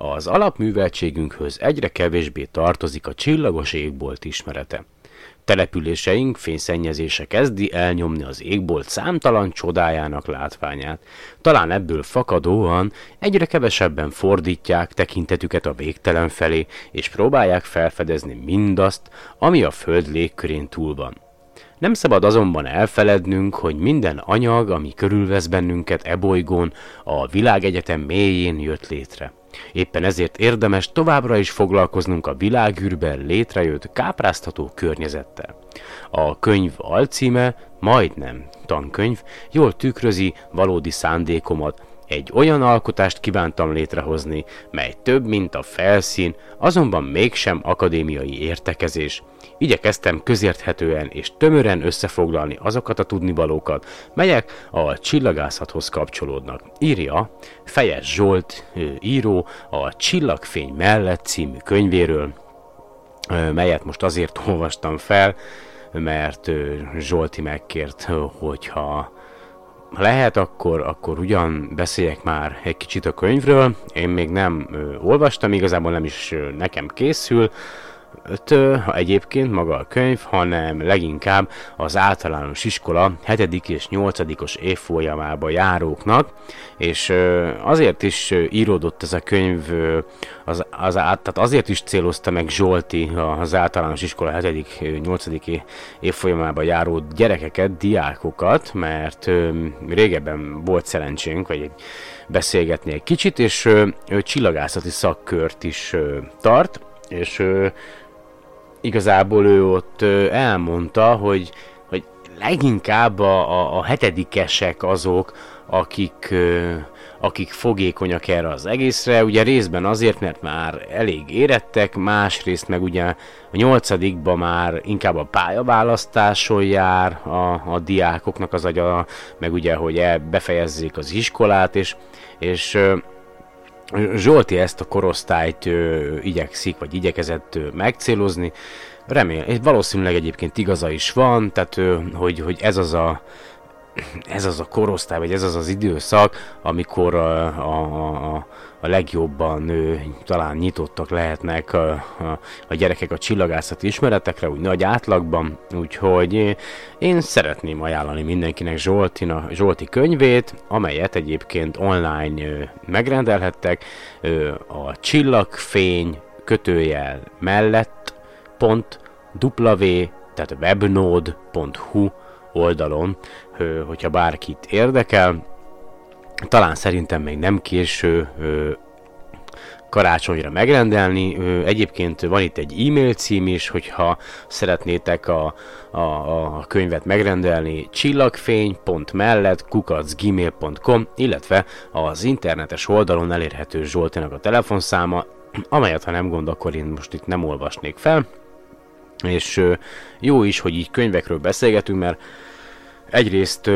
Az alapműveltségünkhöz egyre kevésbé tartozik a csillagos égbolt ismerete. Településeink fényszennyezése kezdi elnyomni az égbolt számtalan csodájának látványát. Talán ebből fakadóan egyre kevesebben fordítják tekintetüket a végtelen felé, és próbálják felfedezni mindazt, ami a Föld légkörén túl van. Nem szabad azonban elfelednünk, hogy minden anyag, ami körülvesz bennünket e bolygón, a világegyetem mélyén jött létre. Éppen ezért érdemes továbbra is foglalkoznunk a világűrben létrejött kápráztató környezettel. A könyv alcíme, majdnem tankönyv, jól tükrözi valódi szándékomat, egy olyan alkotást kívántam létrehozni, mely több, mint a felszín, azonban mégsem akadémiai értekezés. Igyekeztem közérthetően és tömören összefoglalni azokat a tudnivalókat, melyek a csillagászathoz kapcsolódnak. Írja Fejes Zsolt, író, a Csillagfény mellett című könyvéről, melyet most azért olvastam fel, mert Zsolti megkért, hogyha lehet, akkor, akkor ugyan beszéljek már egy kicsit a könyvről. Én még nem ö, olvastam, igazából nem is ö, nekem készül, tő, egyébként maga a könyv, hanem leginkább az általános iskola 7. és 8. évfolyamába járóknak, és azért is íródott ez a könyv, az, az, tehát azért is célozta meg Zsolti az általános iskola 7. 8. évfolyamába járó gyerekeket, diákokat, mert régebben volt szerencsénk, vagy beszélgetni egy kicsit, és ő csillagászati szakkört is tart, és igazából ő ott elmondta, hogy, hogy leginkább a, a, a hetedikesek azok, akik, akik fogékonyak erre az egészre, ugye részben azért, mert már elég érettek, másrészt meg ugye a nyolcadikba már inkább a pályaválasztáson jár a, a diákoknak az agya, meg ugye, hogy el, befejezzék az iskolát, és, és Zsolti ezt a korosztályt ö, igyekszik, vagy igyekezett ö, megcélozni. Remél, valószínűleg egyébként igaza is van, tehát ö, hogy, hogy ez az a ez az a korosztály, vagy ez az az időszak, amikor a, a, a, a legjobban ő, talán nyitottak lehetnek a, a, a gyerekek a csillagászati ismeretekre, úgy nagy átlagban, úgyhogy én szeretném ajánlani mindenkinek Zsoltina, Zsolti könyvét, amelyet egyébként online megrendelhettek, a csillagfény kötőjel mellett pont w, tehát webnode.hu oldalon, hogyha bárkit érdekel. Talán szerintem még nem késő karácsonyra megrendelni. Egyébként van itt egy e-mail cím is, hogyha szeretnétek a, a, a könyvet megrendelni, csillagfény.mellett kukacgmail.com, illetve az internetes oldalon elérhető Zsoltinak a telefonszáma, amelyet ha nem gond, akkor én most itt nem olvasnék fel. És jó is, hogy így könyvekről beszélgetünk, mert Egyrészt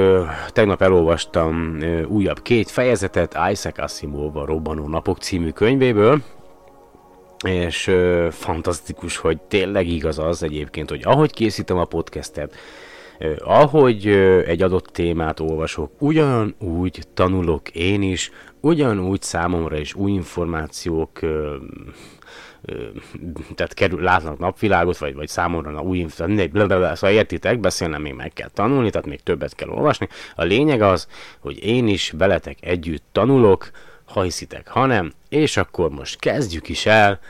tegnap elolvastam újabb két fejezetet Isaac Asimov a Robbanó Napok című könyvéből, és fantasztikus, hogy tényleg igaz az egyébként, hogy ahogy készítem a podcastet, ahogy egy adott témát olvasok, ugyanúgy tanulok én is, ugyanúgy számomra is új információk tehát kerül, látnak napvilágot, vagy, vagy számomra új mindegy, blablabla, szóval értitek, beszélnem még meg kell tanulni, tehát még többet kell olvasni. A lényeg az, hogy én is veletek együtt tanulok, ha hiszitek, ha nem, és akkor most kezdjük is el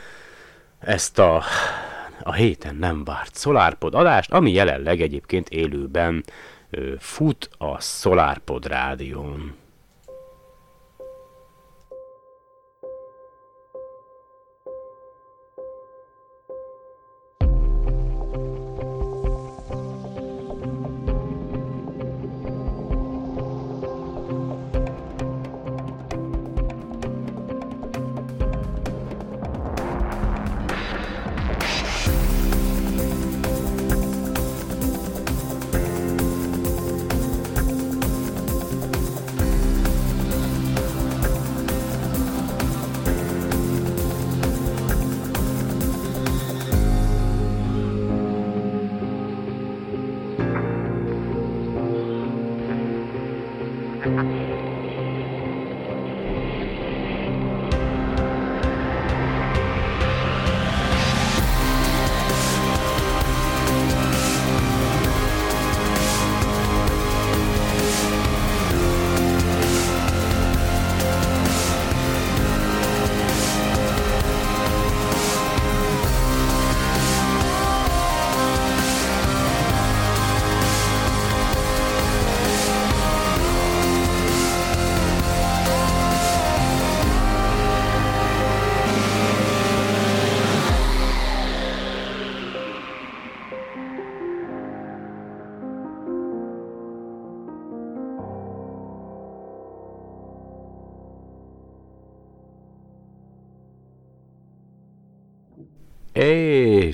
ezt a, a héten nem várt SolarPod adást, ami jelenleg egyébként élőben fut a SolarPod rádión.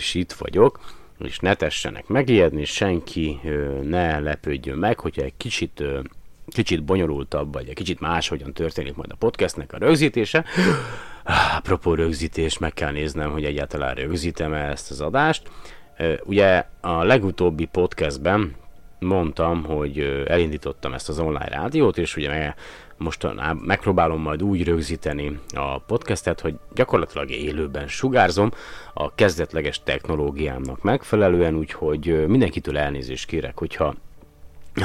És itt vagyok, és ne tessenek megijedni, senki ne lepődjön meg, hogyha egy kicsit, kicsit bonyolultabb, vagy egy kicsit máshogyan történik majd a podcastnek a rögzítése. Apropó rögzítés, meg kell néznem, hogy egyáltalán rögzítem -e ezt az adást. Ugye a legutóbbi podcastben mondtam, hogy elindítottam ezt az online rádiót, és ugye mostanában megpróbálom majd úgy rögzíteni a podcastet, hogy gyakorlatilag élőben sugárzom a kezdetleges technológiámnak megfelelően, úgyhogy mindenkitől elnézést kérek, hogyha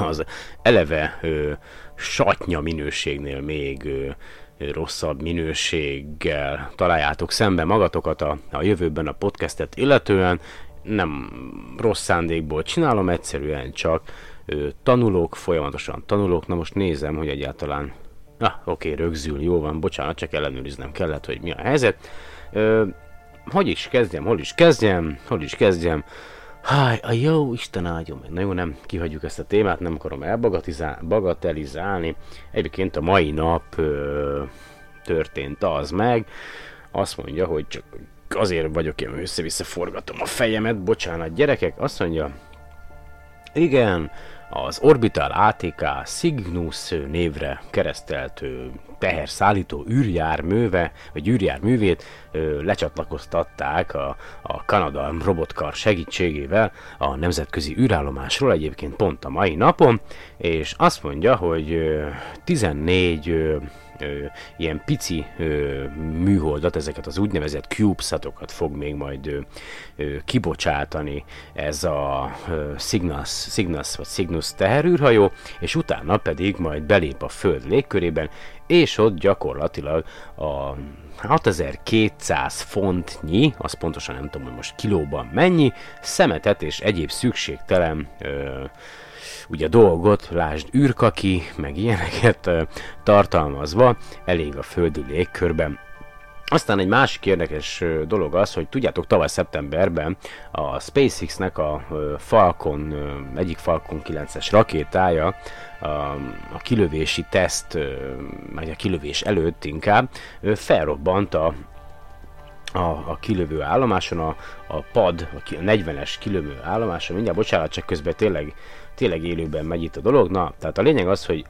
az eleve ö, satnya minőségnél még ö, rosszabb minőséggel találjátok szembe magatokat a, a jövőben a podcastet illetően. Nem rossz szándékból csinálom, egyszerűen csak ö, tanulok, folyamatosan tanulok. Na most nézem, hogy egyáltalán Na, oké, rögzül, jó van, bocsánat, csak ellenőriznem kellett, hogy mi a helyzet. Ö, hogy is kezdjem, hol is kezdjem, hol is kezdjem. Háj, a jó Isten áldjon meg. Na jó, nem kihagyjuk ezt a témát, nem akarom elbagatelizálni. Egyébként a mai nap ö, történt az meg. Azt mondja, hogy csak azért vagyok én össze-vissza forgatom a fejemet, bocsánat gyerekek, azt mondja, igen, az Orbital ATK Cygnus névre keresztelt teherszállító űrjárműve, vagy űrjárművét lecsatlakoztatták a, a Kanada robotkar segítségével a nemzetközi űrállomásról egyébként pont a mai napon, és azt mondja, hogy 14 ö, ilyen pici ö, műholdat, ezeket az úgynevezett CubeSatokat fog még majd ö, ö, kibocsátani ez a ö, Cygnus vagy Cygnus teherűrhajó, és utána pedig majd belép a Föld légkörében, és ott gyakorlatilag a 6200 fontnyi, az pontosan nem tudom, hogy most kilóban mennyi, szemetet és egyéb szükségtelen ö, ugye dolgot, lásd űrkaki, meg ilyeneket tartalmazva, elég a földi légkörben. Aztán egy másik érdekes dolog az, hogy tudjátok, tavaly szeptemberben a SpaceX-nek a Falcon, egyik Falcon 9-es rakétája a, kilövési teszt, vagy a kilövés előtt inkább felrobbant a, a, a kilövő állomáson, a, a pad, a 40-es kilövő állomáson, mindjárt bocsánat, csak közben tényleg tényleg élőben megy itt a dolog. Na, tehát a lényeg az, hogy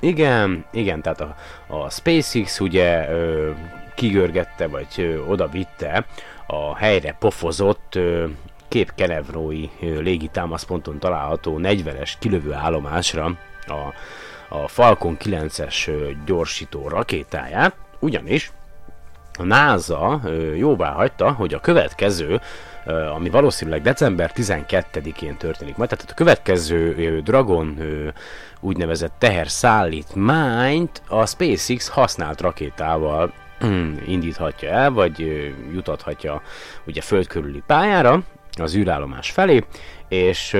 igen, igen, tehát a, a SpaceX ugye ö, kigörgette, vagy ö, oda vitte a helyre pofozott ö, Kép Kenevrói légitámaszponton található 40-es kilövő állomásra a, a Falcon 9-es gyorsító rakétáját, ugyanis a NASA jóvá hagyta, hogy a következő ami valószínűleg december 12-én történik majd. Tehát a következő Dragon úgynevezett teherszállítmányt a SpaceX használt rakétával indíthatja el, vagy jutathatja ugye föld körüli pályára, az űrállomás felé, és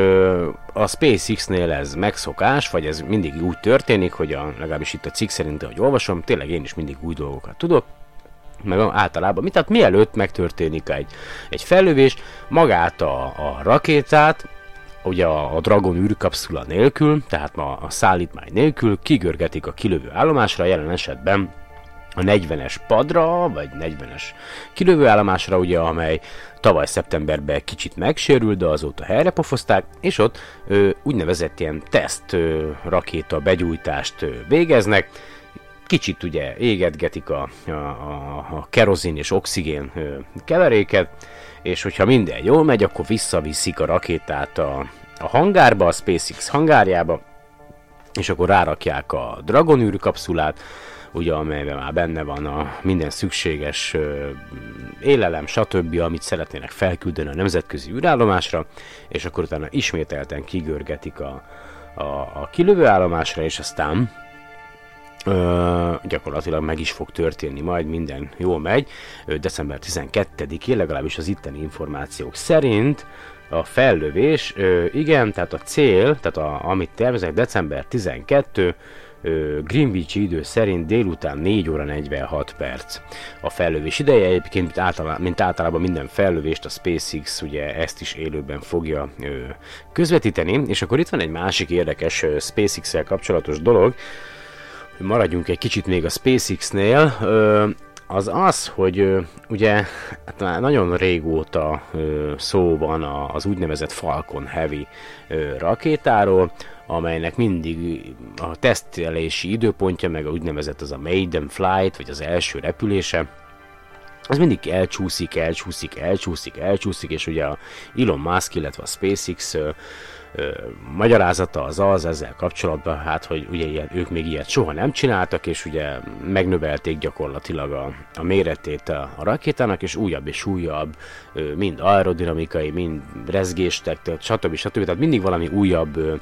a SpaceX-nél ez megszokás, vagy ez mindig úgy történik, hogy a, legalábbis itt a cikk szerint, ahogy olvasom, tényleg én is mindig új dolgokat tudok, meg általában, mi, tehát mielőtt megtörténik egy, egy fellövés, magát a, a rakétát, ugye a, a Dragon űrkapszula nélkül, tehát a, a szállítmány nélkül kigörgetik a kilövő állomásra, jelen esetben a 40-es padra, vagy 40-es kilövőállomásra, ugye, amely tavaly szeptemberben kicsit megsérült, de azóta helyre pofozták, és ott ö, úgynevezett ilyen teszt ö, rakéta begyújtást ö, végeznek, kicsit ugye égetgetik a, a, a, a kerozin és oxigén keveréket, és hogyha minden jól megy, akkor visszaviszik a rakétát a, a hangárba, a SpaceX hangárjába, és akkor rárakják a Dragon űrkapszulát, ugye amelyben már benne van a minden szükséges ö, élelem, stb., amit szeretnének felküldeni a nemzetközi űrállomásra, és akkor utána ismételten kigörgetik a, a, a kilövőállomásra, és aztán Ö, gyakorlatilag meg is fog történni, majd minden jól megy. Ö, december 12-én, legalábbis az itteni információk szerint a fellövés, ö, igen, tehát a cél, tehát a, amit tervezek, december 12, ö, Greenwich idő szerint délután 4 óra 46 perc. A fellövés ideje egyébként, mint általában, mint általában minden fellövést a SpaceX ugye ezt is élőben fogja ö, közvetíteni, és akkor itt van egy másik érdekes SpaceX-el kapcsolatos dolog, maradjunk egy kicsit még a SpaceX-nél. az az, hogy ugye hát már nagyon régóta szó van az úgynevezett Falcon Heavy rakétáról, amelynek mindig a tesztelési időpontja, meg a úgynevezett az a maiden flight, vagy az első repülése, az mindig elcsúszik, elcsúszik, elcsúszik, elcsúszik, és ugye a Elon Musk, illetve a SpaceX magyarázata az az ezzel kapcsolatban, hát, hogy ugye ilyen, ők még ilyet soha nem csináltak, és ugye megnövelték gyakorlatilag a, a méretét a, a rakétának, és újabb és újabb, ö, mind aerodinamikai, mind rezgéstek, stb. stb. Tehát mindig valami újabb ö,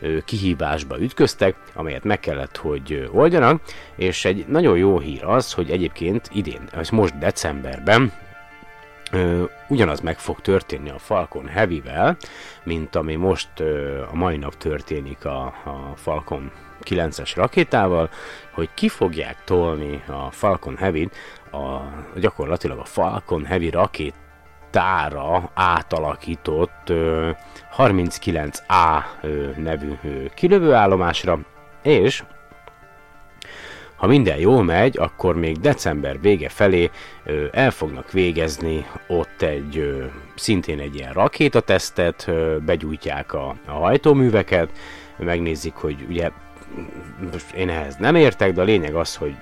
ö, kihívásba ütköztek, amelyet meg kellett, hogy oldjanak, és egy nagyon jó hír az, hogy egyébként idén, most decemberben, Ugyanaz meg fog történni a Falcon Heavy-vel, mint ami most a mai nap történik a, a Falcon 9-es rakétával, hogy ki fogják tolni a Falcon Heavy-t, a, gyakorlatilag a Falcon Heavy rakétára átalakított ö, 39A ö, nevű kilövőállomásra, és ha minden jól megy, akkor még december vége felé el fognak végezni ott egy szintén egy ilyen rakétatesztet, ö, begyújtják a, a hajtóműveket, megnézik, hogy ugye én ehhez nem értek, de a lényeg az, hogy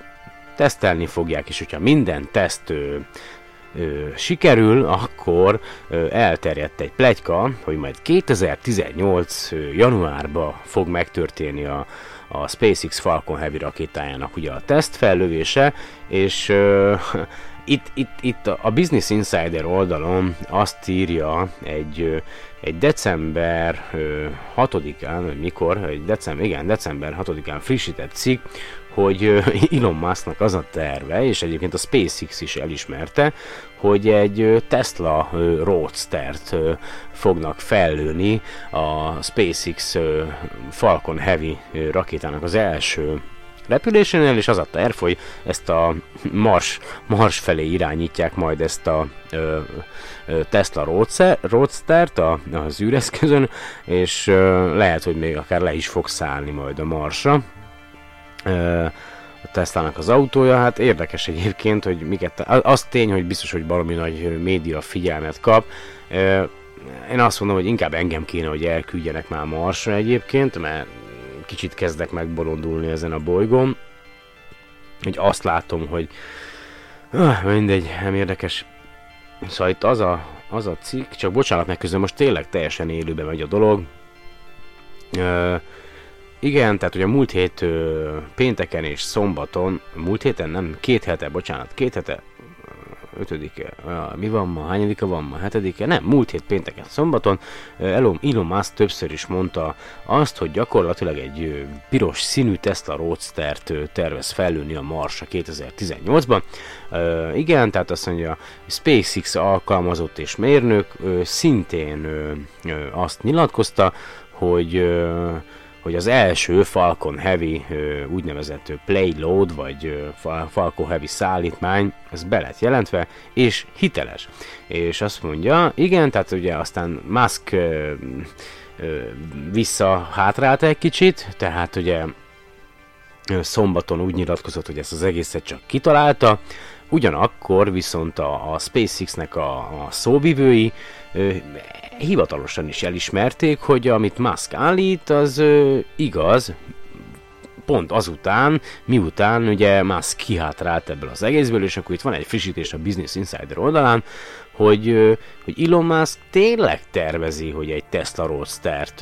tesztelni fogják, és hogyha minden teszt ö, ö, sikerül, akkor ö, elterjedt egy plegyka, hogy majd 2018 ö, januárban fog megtörténni a, a SpaceX Falcon Heavy rakétájának ugye a teszt fellövése, és uh, itt, itt, itt a Business Insider oldalon azt írja egy, egy december 6-án, vagy mikor, egy december, igen, december 6-án frissített cikk, hogy Elon Musknak az a terve, és egyébként a SpaceX is elismerte, hogy egy Tesla Roadster-t fognak fellőni a SpaceX Falcon Heavy rakétának az első repülésénél, és az a terv, hogy ezt a Mars, Mars felé irányítják majd ezt a ö, ö, Tesla Roadster-t a, az űreszközön, és ö, lehet, hogy még akár le is fog szállni majd a Marsra. Ö, a Tesla-nak az autója, hát érdekes egyébként, hogy miket, az tény, hogy biztos, hogy valami nagy média figyelmet kap. Én azt mondom, hogy inkább engem kéne, hogy elküldjenek már Marsra egyébként, mert kicsit kezdek megbolondulni ezen a bolygón. Hogy azt látom, hogy ah, mindegy, nem érdekes. Szóval itt az a, az a cikk, csak bocsánat meg közben most tényleg teljesen élőben megy a dolog. Uh, igen, tehát ugye múlt hét pénteken és szombaton, múlt héten nem, két hete, bocsánat, két hete, ötödike, mi van ma, hányadika van ma, hetedike, nem, múlt hét pénteken, szombaton Elon, Elon Musk többször is mondta azt, hogy gyakorlatilag egy piros színű Tesla Roadster-t tervez felülni a Marsra 2018-ban. igen, tehát azt mondja, SpaceX alkalmazott és mérnök szintén azt nyilatkozta, hogy hogy az első Falcon Heavy úgynevezett payload, vagy Falcon Heavy szállítmány, ez be lett jelentve, és hiteles. És azt mondja, igen, tehát ugye aztán Musk vissza hátrált egy kicsit, tehát ugye szombaton úgy nyilatkozott, hogy ezt az egészet csak kitalálta, ugyanakkor viszont a, a SpaceX-nek a, a szóvivői hivatalosan is elismerték, hogy amit Musk állít, az ö, igaz, pont azután, miután ugye Musk kihátrált ebből az egészből, és akkor itt van egy frissítés a Business Insider oldalán, hogy, hogy Elon Musk tényleg tervezi, hogy egy Tesla Roadster-t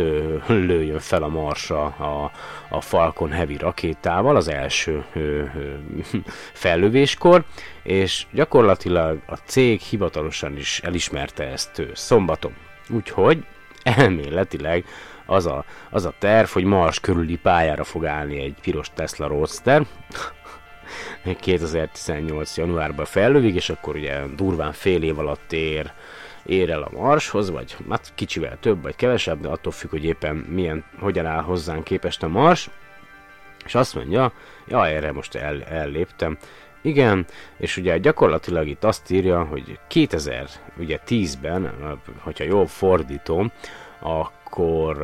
lőjön fel a Marsra a, a Falcon Heavy rakétával az első ö, ö, fellövéskor, és gyakorlatilag a cég hivatalosan is elismerte ezt szombaton. Úgyhogy elméletileg az a, az a terv, hogy Mars körüli pályára fog állni egy piros Tesla Roadster, 2018. januárban fellövik, és akkor ugye durván fél év alatt ér, ér el a Marshoz, vagy hát kicsivel több, vagy kevesebb, de attól függ, hogy éppen milyen, hogyan áll hozzánk képest a Mars. És azt mondja, ja, erre most el, elléptem, igen, és ugye gyakorlatilag itt azt írja, hogy 2010-ben, hogyha jól fordítom, akkor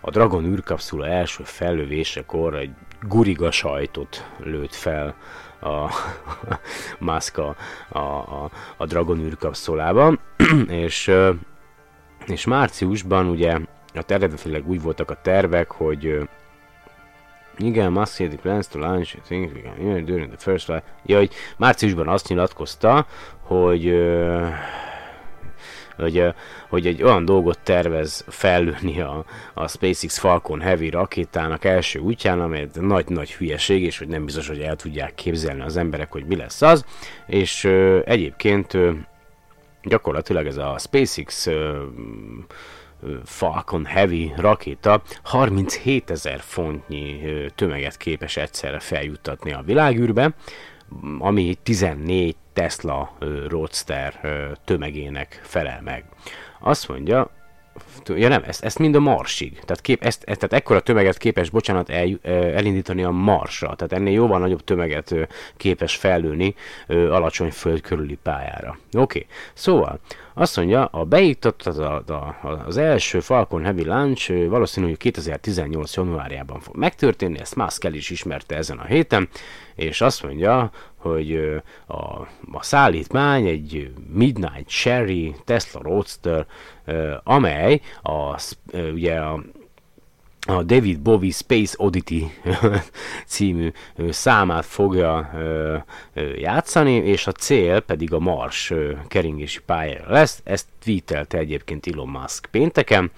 a Dragon űrkapszula első fellövésekor egy guriga sajtot lőtt fel a Musk a, a, a Dragon űrkapszulában, és, és márciusban ugye a eredetileg úgy voltak a tervek, hogy igen, the plans to launch things during the first flight. Ja, hogy márciusban azt nyilatkozta, hogy hogy, hogy egy olyan dolgot tervez fellőni a, a SpaceX Falcon Heavy rakétának első útján, amely nagy-nagy hülyeség, és hogy nem biztos, hogy el tudják képzelni az emberek, hogy mi lesz az, és egyébként gyakorlatilag ez a SpaceX Falcon Heavy rakéta 37 ezer fontnyi tömeget képes egyszerre feljuttatni a világűrbe, ami 14 Tesla Roadster tömegének felel meg. Azt mondja, ja nem, ezt, ezt mind a Marsig. Tehát, kép, ezt, ezt, tehát ekkora tömeget képes, bocsánat, el, elindítani a Marsra. Tehát ennél jóval nagyobb tömeget képes felülni alacsony föld körüli pályára. Oké, okay. szóval azt mondja, a beiktott az, a, az első Falcon Heavy Launch valószínűleg 2018. januárjában fog megtörténni, ezt Musk el is ismerte ezen a héten, és azt mondja, hogy a, a szállítmány egy Midnight Cherry Tesla Roadster, amely a, ugye a a David Bowie Space Oddity című számát fogja játszani, és a cél pedig a Mars keringési pályára lesz. Ezt tweetelte egyébként Elon Musk pénteken.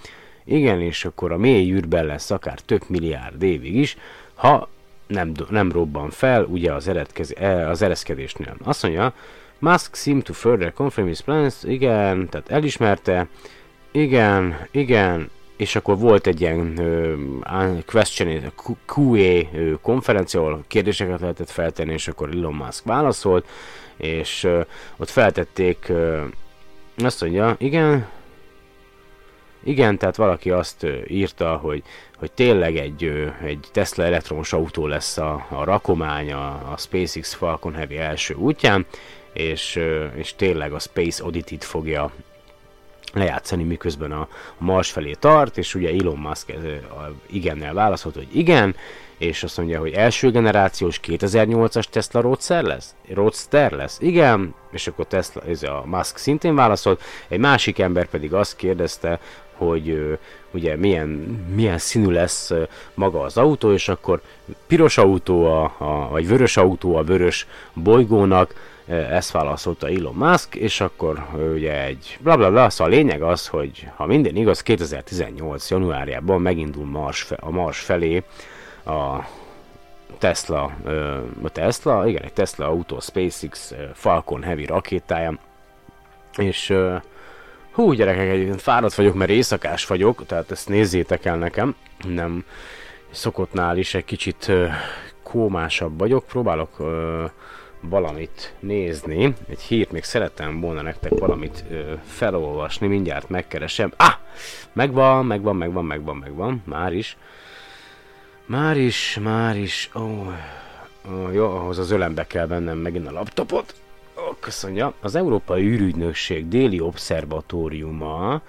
Igen, és akkor a mély űrben lesz akár több milliárd évig is, ha nem, nem robban fel, ugye az, eredkez, e, az ereszkedésnél. Azt mondja, Musk seem to further confirm his plans, igen, tehát elismerte, igen, igen, és akkor volt egy ilyen uh, question, QA konferencia, ahol kérdéseket lehetett feltenni, és akkor Elon Musk válaszolt, és uh, ott feltették, uh, azt mondja, igen, igen, tehát valaki azt írta, hogy, hogy tényleg egy, egy Tesla elektromos autó lesz a, a rakomány a, a SpaceX Falcon Heavy első útján, és, és tényleg a Space Oddity-t fogja lejátszani, miközben a Mars felé tart, és ugye Elon Musk igennel válaszolt, hogy igen, és azt mondja, hogy első generációs 2008-as Tesla Roadster lesz? Roadster lesz? Igen, és akkor Tesla, ez a Musk szintén válaszolt, egy másik ember pedig azt kérdezte, hogy ugye milyen, milyen színű lesz maga az autó, és akkor piros autó, a, a, vagy vörös autó a vörös bolygónak, ezt válaszolta Elon Musk, és akkor ugye egy bla bla bla, szóval a lényeg az, hogy ha minden igaz, 2018. januárjában megindul Mars a Mars felé a Tesla, a Tesla, igen, egy Tesla autó SpaceX Falcon Heavy rakétája, és Hú, gyerekek, egyébként fáradt vagyok, mert éjszakás vagyok, tehát ezt nézzétek el nekem. Nem szokottnál is egy kicsit uh, kómásabb vagyok. Próbálok uh, valamit nézni. Egy hírt még szerettem volna nektek valamit uh, felolvasni, mindjárt megkeresem. Ah! Megvan, megvan, megvan, megvan, megvan. Már is. Már is, már is. Ó, oh, jó, ahhoz az ölembe kell vennem megint a laptopot köszönja. Az Európai űrügynökség déli obszervatóriuma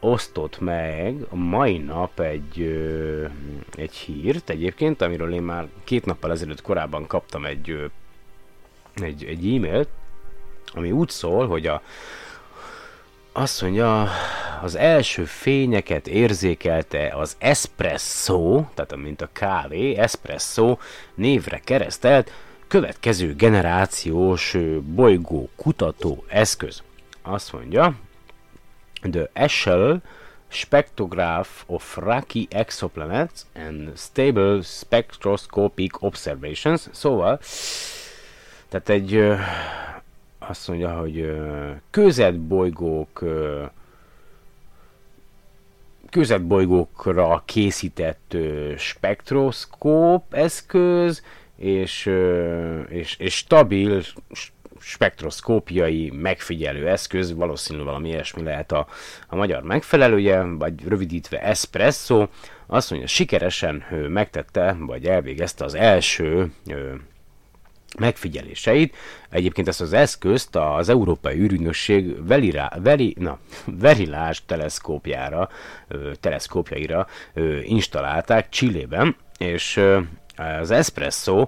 osztott meg a mai nap egy, ö, egy hírt egyébként, amiről én már két nappal ezelőtt korábban kaptam egy, ö, egy, egy e-mailt, ami úgy szól, hogy a, azt mondja, az első fényeket érzékelte az espresso, tehát mint a kávé, espresso névre keresztelt következő generációs bolygó kutató eszköz. Azt mondja, The Eshel Spectrograph of Rocky Exoplanets and Stable Spectroscopic Observations. Szóval, tehát egy, azt mondja, hogy közetbolygók közetbolygókra készített spektroszkóp eszköz, és, és, és stabil spektroszkópiai megfigyelő eszköz, valószínűleg valami ilyesmi lehet a, a magyar megfelelője, vagy rövidítve espresso, azt mondja, sikeresen megtette, vagy elvégezte az első megfigyeléseit. Egyébként ezt az eszközt az Európai űrügynökség Velira, Veli, na, Verilás teleszkópjára, teleszkópjaira installálták Csillében, és az Espresso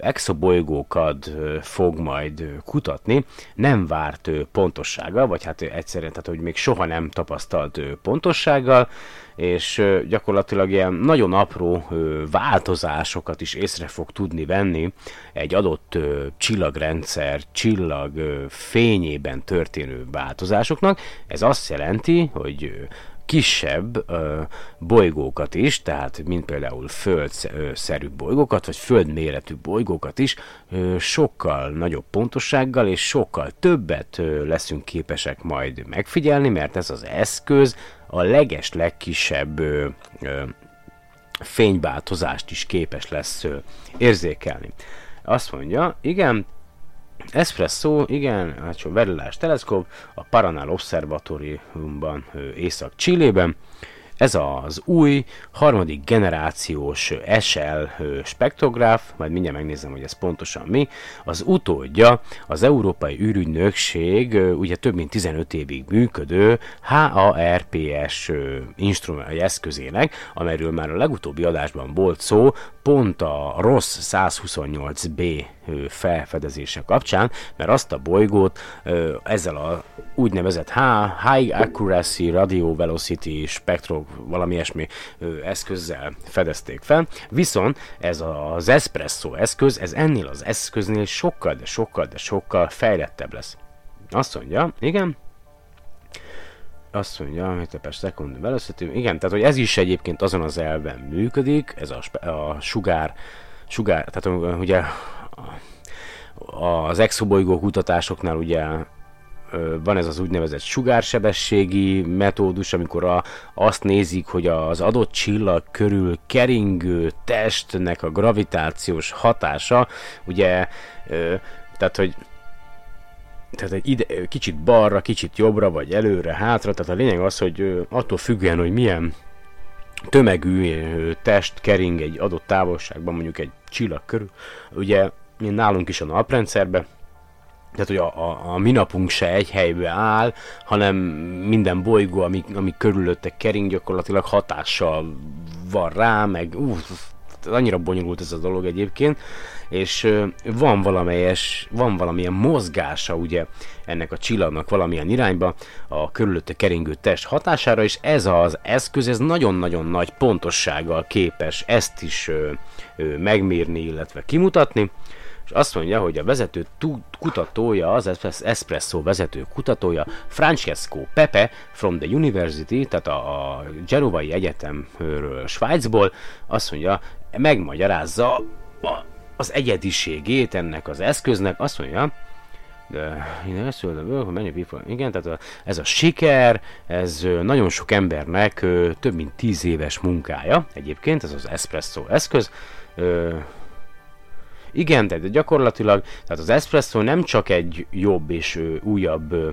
exobolygókat fog majd kutatni, nem várt pontossággal, vagy hát egyszerűen, tehát hogy még soha nem tapasztalt pontossággal, és gyakorlatilag ilyen nagyon apró változásokat is észre fog tudni venni egy adott csillagrendszer, csillag fényében történő változásoknak. Ez azt jelenti, hogy kisebb ö, bolygókat is, tehát mint például földszerű bolygókat, vagy földméretű bolygókat is ö, sokkal nagyobb pontossággal és sokkal többet ö, leszünk képesek majd megfigyelni, mert ez az eszköz a leges legkisebb ö, ö, fényváltozást is képes lesz ö, érzékelni. Azt mondja, igen, Espresso, igen, hát Verillás teleszkóp a Paranal Observatoriumban Észak-Csillében. Ez az új, harmadik generációs SL spektrográf, majd mindjárt megnézem, hogy ez pontosan mi. Az utódja az Európai űrügynökség ugye több mint 15 évig működő HARPS instrument eszközének, amelyről már a legutóbbi adásban volt szó, pont a rossz 128B felfedezése kapcsán, mert azt a bolygót ezzel a úgynevezett High Accuracy Radio Velocity Spectro valami ilyesmi eszközzel fedezték fel, viszont ez az Espresso eszköz, ez ennél az eszköznél sokkal, de sokkal, de sokkal fejlettebb lesz. Azt mondja, igen, azt mondja, hogy per second velocity. Igen, tehát hogy ez is egyébként azon az elven működik, ez a, a sugár, sugár, tehát ugye az exobolygó kutatásoknál ugye van ez az úgynevezett sugársebességi metódus, amikor a, azt nézik, hogy az adott csillag körül keringő testnek a gravitációs hatása, ugye, tehát hogy tehát egy ide, kicsit balra, kicsit jobbra, vagy előre, hátra, tehát a lényeg az, hogy attól függően, hogy milyen tömegű test kering egy adott távolságban, mondjuk egy csillag körül, ugye nálunk is a naprendszerben, tehát, hogy a, a, a minapunk se egy helybe áll, hanem minden bolygó, ami, ami körülötte kering, gyakorlatilag hatással van rá, meg ú, annyira bonyolult ez a dolog egyébként, és van valamelyes, van valamilyen mozgása ugye ennek a csillagnak valamilyen irányba a körülötte keringő test hatására, és ez az eszköz, ez nagyon-nagyon nagy pontossággal képes ezt is ö, ö, megmérni, illetve kimutatni, és azt mondja, hogy a vezető kutatója, az Espresso vezető kutatója, Francesco Pepe from the University, tehát a, a Genovai Egyetemről Svájcból, azt mondja, megmagyarázza az egyediségét ennek az eszköznek, azt mondja, de igen, tehát a, ez a siker, ez nagyon sok embernek több mint tíz éves munkája, egyébként ez az Espresso eszköz, igen, de gyakorlatilag tehát az Espresso nem csak egy jobb és ö, újabb ö,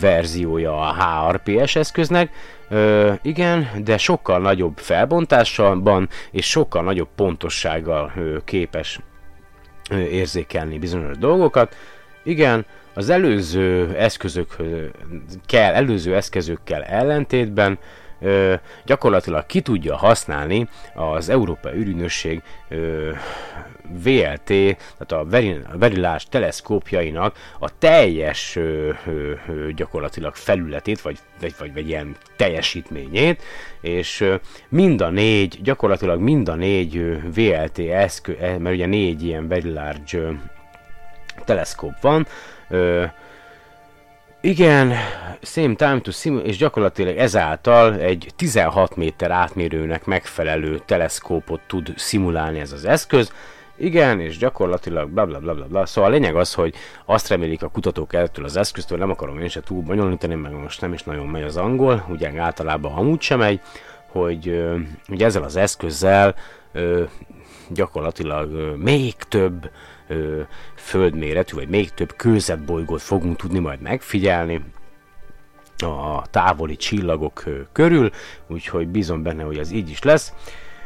verziója a HRPS eszköznek, ö, igen, de sokkal nagyobb felbontásban és sokkal nagyobb pontossággal ö, képes ö, érzékelni bizonyos dolgokat. Igen, az előző eszközökkel, előző eszközökkel ellentétben ö, gyakorlatilag ki tudja használni az Európai Ürünösség ö, VLT, tehát a Large teleszkópjainak a teljes ö, ö, ö, gyakorlatilag felületét, vagy, vagy, vagy, vagy ilyen teljesítményét, és ö, mind a négy, gyakorlatilag mind a négy ö, VLT eszköz, e, mert ugye négy ilyen Very Large teleszkóp van, ö, igen, same time to sim, és gyakorlatilag ezáltal egy 16 méter átmérőnek megfelelő teleszkópot tud szimulálni ez az eszköz. Igen, és gyakorlatilag bla bla bla bla bla. Szóval a lényeg az, hogy azt remélik a kutatók ettől az eszköztől, nem akarom én se túl bonyolítani, meg most nem is nagyon megy az angol, ugye általában amúgy sem megy, hogy ugye ezzel az eszközzel gyakorlatilag még több földméretű, vagy még több kőzetbolygót fogunk tudni majd megfigyelni a távoli csillagok körül, úgyhogy bízom benne, hogy ez így is lesz.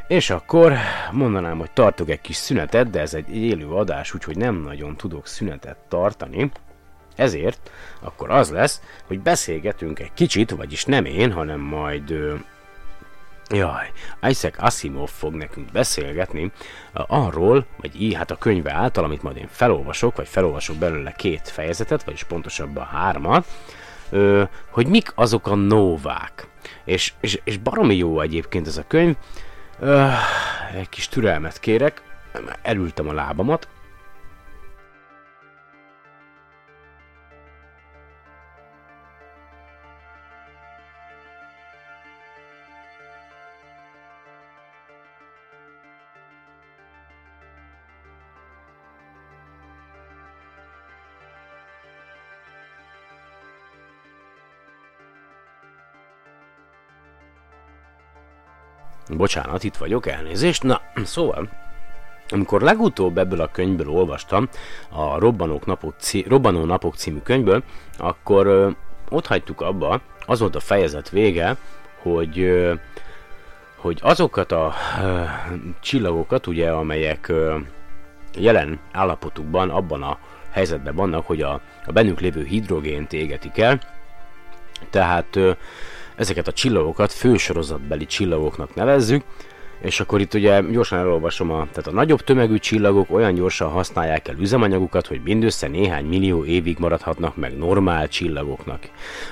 És akkor mondanám, hogy tartok egy kis szünetet, de ez egy élő adás, úgyhogy nem nagyon tudok szünetet tartani. Ezért akkor az lesz, hogy beszélgetünk egy kicsit, vagyis nem én, hanem majd ö, Jaj, Isaac Asimov fog nekünk beszélgetni arról, vagy így, hát a könyve által, amit majd én felolvasok, vagy felolvasok belőle két fejezetet, vagyis pontosabban hármat, hogy mik azok a novák. És, és, és baromi jó egyébként ez a könyv. Egy kis türelmet kérek, elültem a lábamat, Bocsánat, itt vagyok, elnézést. Na, szóval, amikor legutóbb ebből a könyvből olvastam, a Robbanók napok, cí- Robbanó napok című könyvből, akkor ö, ott hagytuk abba, az volt a fejezet vége, hogy ö, hogy azokat a ö, csillagokat, ugye, amelyek ö, jelen állapotukban abban a helyzetben vannak, hogy a, a bennük lévő hidrogént égetik el, tehát ö, ezeket a csillagokat fősorozatbeli csillagoknak nevezzük, és akkor itt ugye gyorsan elolvasom, a, tehát a nagyobb tömegű csillagok olyan gyorsan használják el üzemanyagukat, hogy mindössze néhány millió évig maradhatnak meg normál csillagoknak.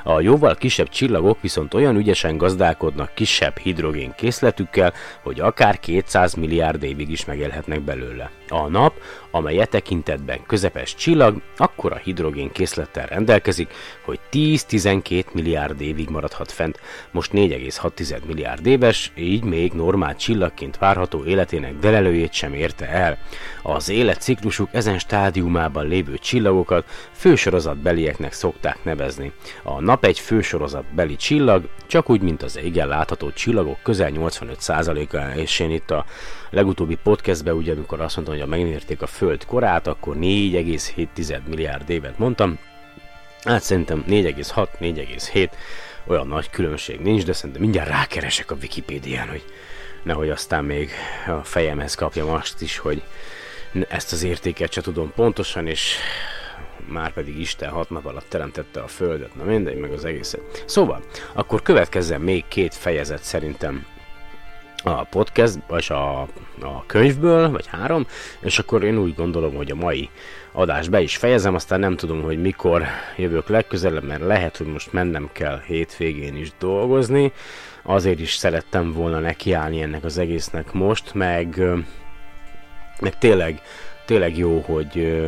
A jóval kisebb csillagok viszont olyan ügyesen gazdálkodnak kisebb hidrogén készletükkel, hogy akár 200 milliárd évig is megélhetnek belőle. A nap, amely e tekintetben közepes csillag, akkora hidrogén készlettel rendelkezik, hogy 10-12 milliárd évig maradhat fent. Most 4,6 milliárd éves, így még normál csillagként várható életének delelőjét sem érte el. Az életciklusuk ezen stádiumában lévő csillagokat fősorozatbelieknek szokták nevezni. A nap egy fősorozatbeli csillag, csak úgy, mint az égen látható csillagok közel 85%-a, és én itt a legutóbbi podcastben, ugye amikor azt mondtam, hogy megmérték a Föld korát, akkor 4,7 milliárd évet mondtam. Hát szerintem 4,6, 4,7 olyan nagy különbség nincs, de szerintem mindjárt rákeresek a Wikipédián, hogy nehogy aztán még a fejemhez kapjam azt is, hogy ezt az értéket se tudom pontosan, és már pedig Isten hat nap alatt teremtette a Földet, na mindegy, meg az egészet. Szóval, akkor következzen még két fejezet szerintem a podcast, vagy a, a könyvből, vagy három, és akkor én úgy gondolom, hogy a mai adást be is fejezem, aztán nem tudom, hogy mikor jövök legközelebb, mert lehet, hogy most mennem kell hétvégén is dolgozni, azért is szerettem volna nekiállni ennek az egésznek most, meg, meg tényleg, tényleg jó, hogy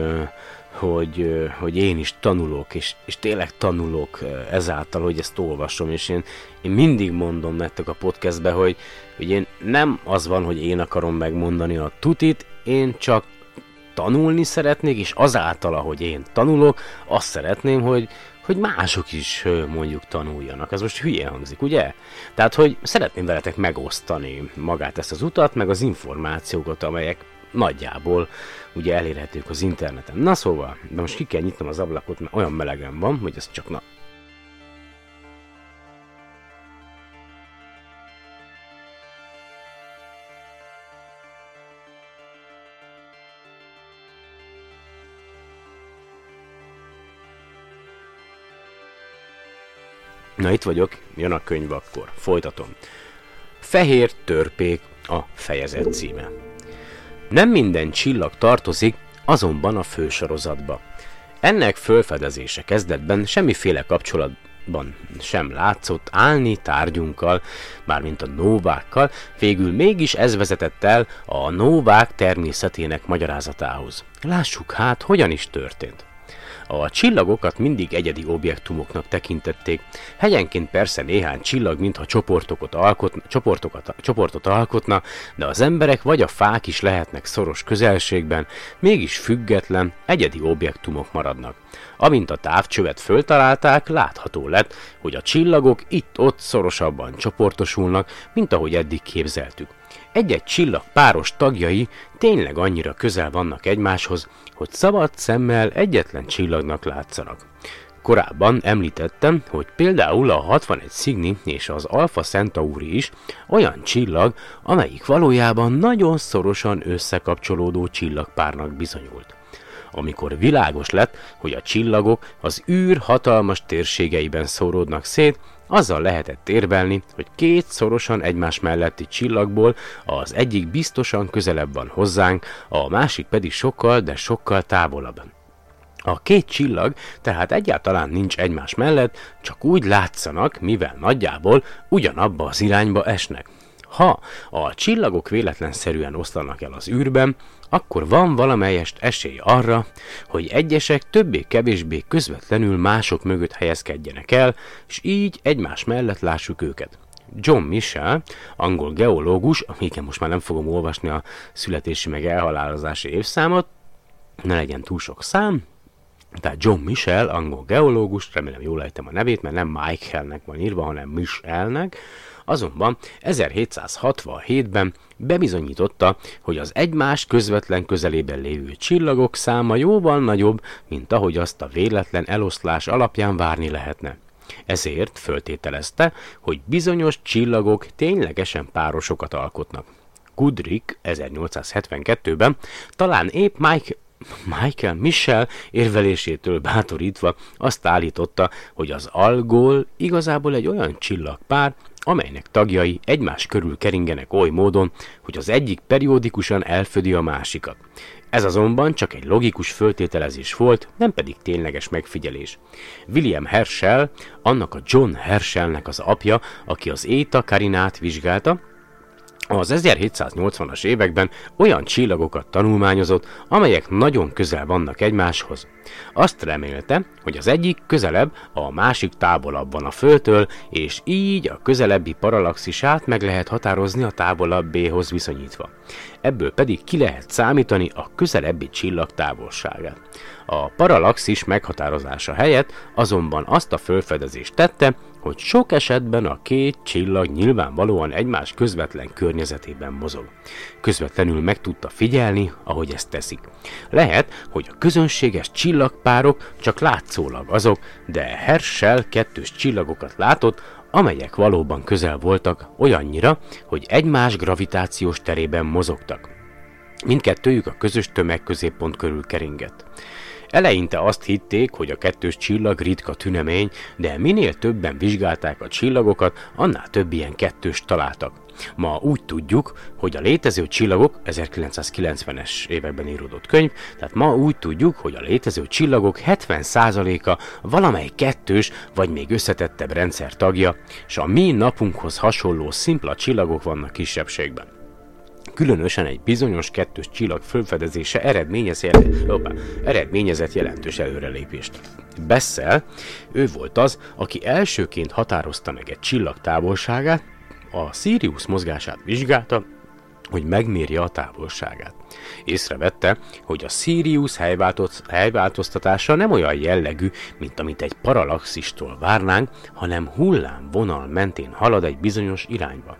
hogy, hogy én is tanulok, és, és tényleg tanulok ezáltal, hogy ezt olvasom, és én, én mindig mondom nektek a podcastbe, hogy, hogy én nem az van, hogy én akarom megmondani a tutit, én csak tanulni szeretnék, és azáltal, ahogy én tanulok, azt szeretném, hogy, hogy mások is mondjuk tanuljanak. Ez most hülye hangzik, ugye? Tehát, hogy szeretném veletek megosztani magát ezt az utat, meg az információkat, amelyek nagyjából ugye elérhetők az interneten. Na szóval, de most ki kell nyitnom az ablakot, mert olyan melegen van, hogy ez csak na, Na itt vagyok, jön a könyv akkor. Folytatom. Fehér törpék a fejezet címe. Nem minden csillag tartozik azonban a fősorozatba. Ennek fölfedezése kezdetben semmiféle kapcsolatban sem látszott állni tárgyunkkal, mármint a nóvákkal, végül mégis ez vezetett el a nóvák természetének magyarázatához. Lássuk hát, hogyan is történt. A csillagokat mindig egyedi objektumoknak tekintették. Hegyenként persze néhány csillag, mintha csoportokat, alkotna, csoportokat, csoportot alkotna, de az emberek vagy a fák is lehetnek szoros közelségben, mégis független, egyedi objektumok maradnak. Amint a távcsövet föltalálták, látható lett, hogy a csillagok itt-ott szorosabban csoportosulnak, mint ahogy eddig képzeltük. Egy-egy csillag páros tagjai tényleg annyira közel vannak egymáshoz, hogy szabad szemmel egyetlen csillagnak látszanak. Korábban említettem, hogy például a 61 Cygni és az Alpha Centauri is olyan csillag, amelyik valójában nagyon szorosan összekapcsolódó csillagpárnak bizonyult. Amikor világos lett, hogy a csillagok az űr hatalmas térségeiben szóródnak szét, azzal lehetett érvelni, hogy két szorosan egymás melletti csillagból az egyik biztosan közelebb van hozzánk, a másik pedig sokkal, de sokkal távolabb. A két csillag tehát egyáltalán nincs egymás mellett, csak úgy látszanak, mivel nagyjából ugyanabba az irányba esnek. Ha a csillagok véletlenszerűen oszlanak el az űrben, akkor van valamelyest esély arra, hogy egyesek többé-kevésbé közvetlenül mások mögött helyezkedjenek el, és így egymás mellett lássuk őket. John Michel, angol geológus, igen, most már nem fogom olvasni a születési meg elhalálozási évszámot, ne legyen túl sok szám, tehát John Michel, angol geológus, remélem jól ejtem a nevét, mert nem Michaelnek van írva, hanem Michelnek, Azonban 1767-ben bebizonyította, hogy az egymás közvetlen közelében lévő csillagok száma jóval nagyobb, mint ahogy azt a véletlen eloszlás alapján várni lehetne. Ezért föltételezte, hogy bizonyos csillagok ténylegesen párosokat alkotnak. Goodrick 1872-ben talán épp Mike Michael Michel érvelésétől bátorítva azt állította, hogy az algol igazából egy olyan csillagpár, amelynek tagjai egymás körül keringenek oly módon, hogy az egyik periódikusan elfödi a másikat. Ez azonban csak egy logikus föltételezés volt, nem pedig tényleges megfigyelés. William Herschel, annak a John Herschelnek az apja, aki az Éta Karinát vizsgálta, az 1780-as években olyan csillagokat tanulmányozott, amelyek nagyon közel vannak egymáshoz. Azt remélte, hogy az egyik közelebb, a másik távolabb van a Földtől, és így a közelebbi paralaxisát meg lehet határozni a távolabbéhoz viszonyítva. Ebből pedig ki lehet számítani a közelebbi csillag távolságát. A paralaxis meghatározása helyett azonban azt a felfedezést tette, hogy sok esetben a két csillag nyilvánvalóan egymás közvetlen környezetében mozog. Közvetlenül meg tudta figyelni, ahogy ezt teszik. Lehet, hogy a közönséges csillagpárok csak látszólag azok, de Herschel kettős csillagokat látott, amelyek valóban közel voltak olyannyira, hogy egymás gravitációs terében mozogtak. Mindkettőjük a közös tömegközéppont körül keringett. Eleinte azt hitték, hogy a kettős csillag ritka tünemény, de minél többen vizsgálták a csillagokat, annál több ilyen kettős találtak. Ma úgy tudjuk, hogy a létező csillagok, 1990-es években íródott könyv, tehát ma úgy tudjuk, hogy a létező csillagok 70%-a valamely kettős vagy még összetettebb rendszer tagja, és a mi napunkhoz hasonló szimpla csillagok vannak kisebbségben. Különösen egy bizonyos kettős csillag fölfedezése eredményez jel- opa, eredményezett jelentős előrelépést. Bessel, ő volt az, aki elsőként határozta meg egy csillag távolságát, a Sirius mozgását vizsgálta, hogy megmérje a távolságát. Észrevette, hogy a Sirius helyváltoztatása nem olyan jellegű, mint amit egy paralaxistól várnánk, hanem hullámvonal mentén halad egy bizonyos irányba.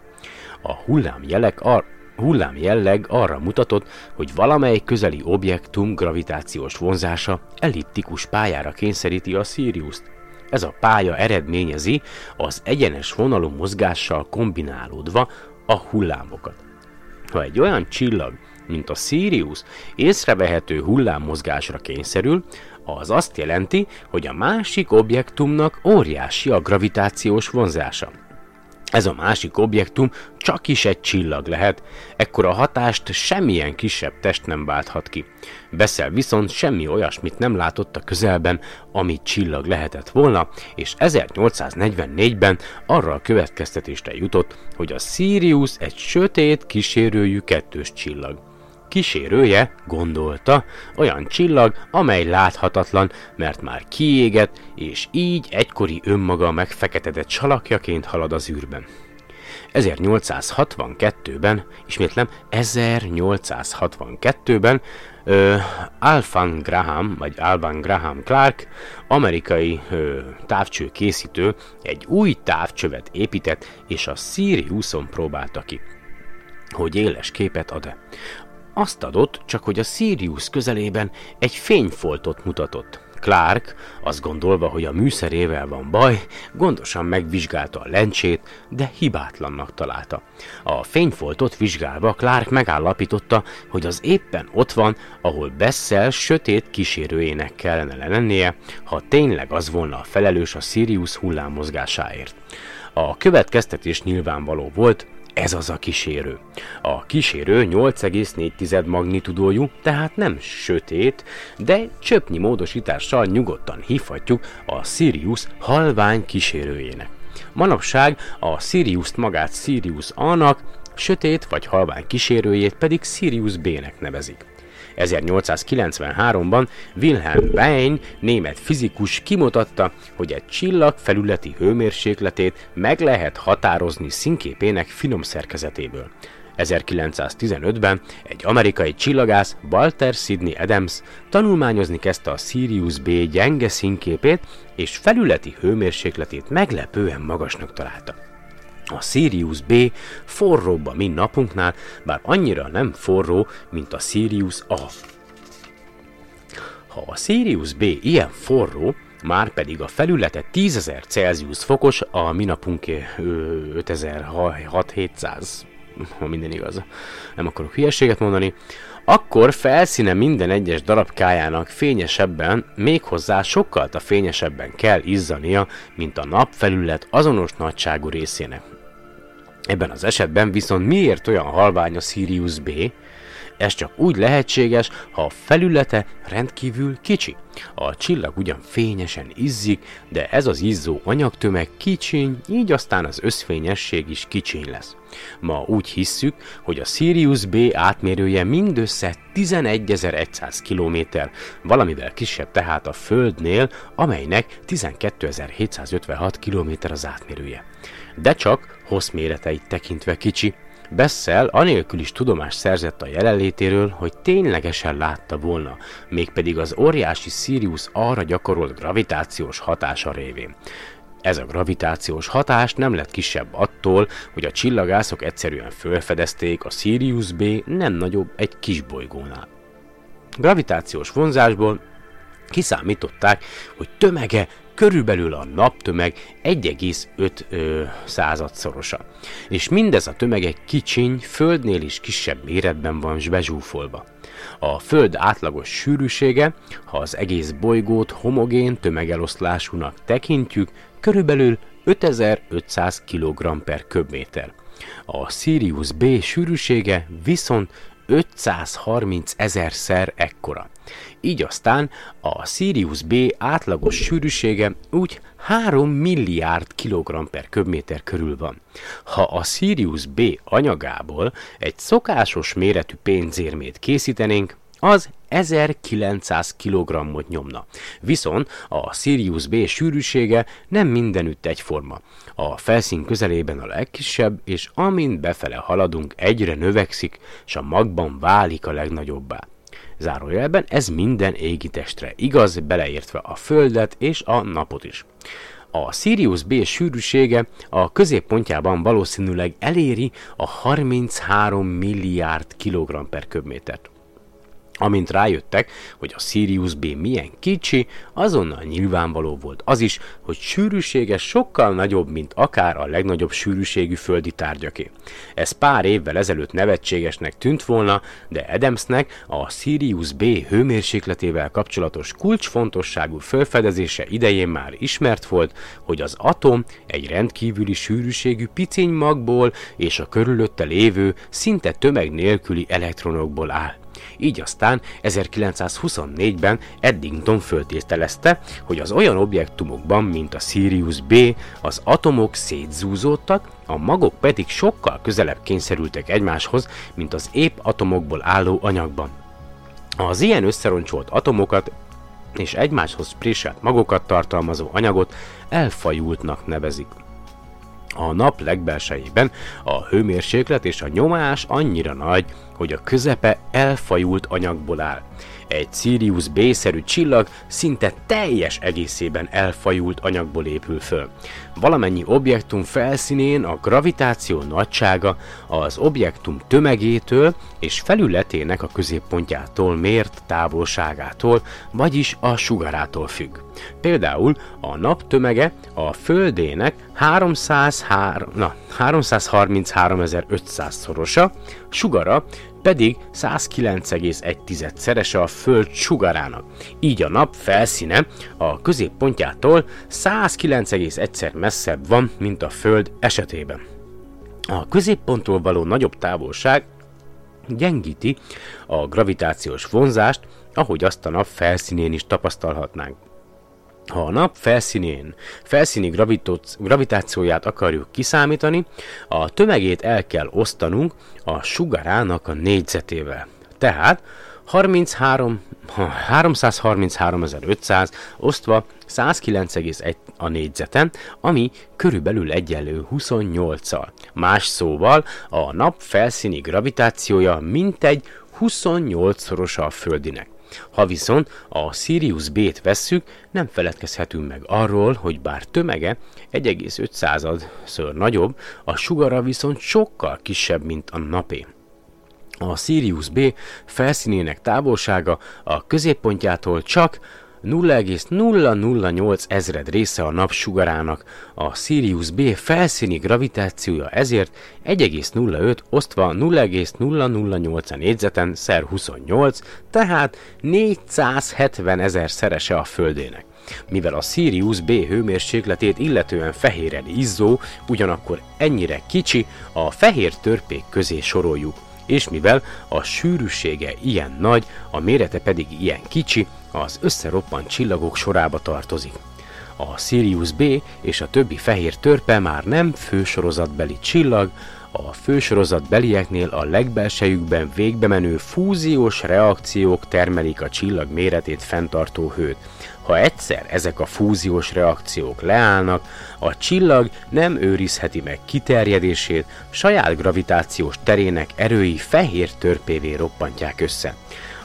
A hullámjelek ar- hullám jelleg arra mutatott, hogy valamely közeli objektum gravitációs vonzása elliptikus pályára kényszeríti a Sirius-t. Ez a pálya eredményezi az egyenes vonalú mozgással kombinálódva a hullámokat. Ha egy olyan csillag, mint a Sirius észrevehető hullámmozgásra kényszerül, az azt jelenti, hogy a másik objektumnak óriási a gravitációs vonzása. Ez a másik objektum csak is egy csillag lehet, ekkor a hatást semmilyen kisebb test nem válthat ki. Beszel viszont semmi olyasmit nem látott a közelben, ami csillag lehetett volna, és 1844-ben arra a következtetésre jutott, hogy a Sirius egy sötét kísérőjű kettős csillag kísérője, gondolta, olyan csillag, amely láthatatlan, mert már kiégett, és így egykori önmaga megfeketedett salakjaként halad az űrben. 1862-ben, ismétlem, 1862-ben uh, Alphan Graham, vagy Alban Graham Clark, amerikai uh, távcső készítő egy új távcsövet épített, és a Siriuson próbálta ki hogy éles képet ad-e. Azt adott, csak hogy a Sirius közelében egy fényfoltot mutatott. Clark, azt gondolva, hogy a műszerével van baj, gondosan megvizsgálta a lencsét, de hibátlannak találta. A fényfoltot vizsgálva Clark megállapította, hogy az éppen ott van, ahol Bessel sötét kísérőjének kellene lennie, ha tényleg az volna a felelős a Sirius hullámozgásáért. A következtetés nyilvánvaló volt, ez az a kísérő. A kísérő 8,4 magnitudójú, tehát nem sötét, de csöpnyi módosítással nyugodtan hívhatjuk a Sirius halvány kísérőjének. Manapság a Sirius magát Sirius A-nak, sötét vagy halvány kísérőjét pedig Sirius B-nek nevezik. 1893-ban Wilhelm Wein, német fizikus kimutatta, hogy egy csillag felületi hőmérsékletét meg lehet határozni színképének finom szerkezetéből. 1915-ben egy amerikai csillagász, Walter Sidney Adams tanulmányozni kezdte a Sirius B gyenge színképét, és felületi hőmérsékletét meglepően magasnak találta. A Sirius B forróbb a mi napunknál, bár annyira nem forró, mint a Sirius A. Ha a Sirius B ilyen forró, már pedig a felülete 10.000 Celsius fokos, a mi napunk 5600 ha minden igaz, nem akarok hülyeséget mondani, akkor felszíne minden egyes darabkájának fényesebben, méghozzá sokkal a fényesebben kell izzania, mint a napfelület azonos nagyságú részének. Ebben az esetben viszont miért olyan halvány a Sirius B? Ez csak úgy lehetséges, ha a felülete rendkívül kicsi. A csillag ugyan fényesen izzik, de ez az izzó anyagtömeg kicsiny, így aztán az összfényesség is kicsiny lesz. Ma úgy hisszük, hogy a Sirius B átmérője mindössze 11.100 km, valamivel kisebb tehát a Földnél, amelynek 12.756 km az átmérője. De csak hosszméreteit tekintve kicsi, Bessel anélkül is tudomást szerzett a jelenlétéről, hogy ténylegesen látta volna, mégpedig az óriási Sirius arra gyakorolt gravitációs hatása révén. Ez a gravitációs hatás nem lett kisebb attól, hogy a csillagászok egyszerűen felfedezték a Sirius B nem nagyobb egy kis bolygónál. Gravitációs vonzásból kiszámították, hogy tömege körülbelül a naptömeg 1,5 századszorosa. És mindez a tömeg egy kicsiny, földnél is kisebb méretben van bezsúfolva. A Föld átlagos sűrűsége, ha az egész bolygót homogén tömegeloszlásúnak tekintjük, körülbelül 5500 kg per köbméter. A Sirius B sűrűsége viszont 530 ezerszer ekkora. Így aztán a Sirius B átlagos sűrűsége úgy 3 milliárd kg per köbméter körül van. Ha a Sirius B anyagából egy szokásos méretű pénzérmét készítenénk, az 1900 kg-ot nyomna. Viszont a Sirius B sűrűsége nem mindenütt egyforma. A felszín közelében a legkisebb, és amint befele haladunk, egyre növekszik, és a magban válik a legnagyobbá. Zárójelben ez minden égitestre igaz, beleértve a Földet és a Napot is. A Sirius B sűrűsége a középpontjában valószínűleg eléri a 33 milliárd kg per köbmétert. Amint rájöttek, hogy a Sirius B milyen kicsi, azonnal nyilvánvaló volt az is, hogy sűrűsége sokkal nagyobb, mint akár a legnagyobb sűrűségű földi tárgyaké. Ez pár évvel ezelőtt nevetségesnek tűnt volna, de Adamsnek a Sirius B hőmérsékletével kapcsolatos kulcsfontosságú felfedezése idején már ismert volt, hogy az atom egy rendkívüli sűrűségű piciny magból és a körülötte lévő, szinte tömeg nélküli elektronokból áll. Így aztán 1924-ben Eddington föltételezte, hogy az olyan objektumokban, mint a Sirius B, az atomok szétzúzódtak, a magok pedig sokkal közelebb kényszerültek egymáshoz, mint az épp atomokból álló anyagban. Az ilyen összeroncsolt atomokat és egymáshoz préselt magokat tartalmazó anyagot elfajultnak nevezik. A nap legbelsejében a hőmérséklet és a nyomás annyira nagy, hogy a közepe elfajult anyagból áll. Egy Sirius B-szerű csillag szinte teljes egészében elfajult anyagból épül föl. Valamennyi objektum felszínén a gravitáció nagysága az objektum tömegétől és felületének a középpontjától mért távolságától, vagyis a sugarától függ. Például a nap tömege a Földének 303, na, 333.500 szorosa, sugara pedig 109,1 szerese a Föld sugarának. Így a nap felszíne a középpontjától 109,1-szer messzebb van, mint a Föld esetében. A középponttól való nagyobb távolság gyengíti a gravitációs vonzást, ahogy azt a nap felszínén is tapasztalhatnánk. Ha a nap felszínén felszíni gravitációját akarjuk kiszámítani, a tömegét el kell osztanunk a sugarának a négyzetével. Tehát 33, 333.500 osztva 109,1 a négyzeten, ami körülbelül egyenlő 28-szal. Más szóval a nap felszíni gravitációja mintegy 28-szorosa a Földinek. Ha viszont a Sirius B-t vesszük, nem feledkezhetünk meg arról, hogy bár tömege 1,5-századszor nagyobb, a sugara viszont sokkal kisebb, mint a napé. A Sirius B felszínének távolsága a középpontjától csak 0,008 ezred része a napsugarának, a Sirius B felszíni gravitációja ezért 1,05 osztva 0,008 a négyzeten szer 28, tehát 470 ezer szerese a Földének. Mivel a Sirius B hőmérsékletét illetően fehéren izzó, ugyanakkor ennyire kicsi, a fehér törpék közé soroljuk és mivel a sűrűsége ilyen nagy, a mérete pedig ilyen kicsi, az összeroppant csillagok sorába tartozik. A Sirius B és a többi fehér törpe már nem fősorozatbeli csillag, a fősorozatbelieknél a legbelsejükben végbe menő fúziós reakciók termelik a csillag méretét fenntartó hőt. Ha egyszer ezek a fúziós reakciók leállnak, a csillag nem őrizheti meg kiterjedését, saját gravitációs terének erői fehér törpévé roppantják össze.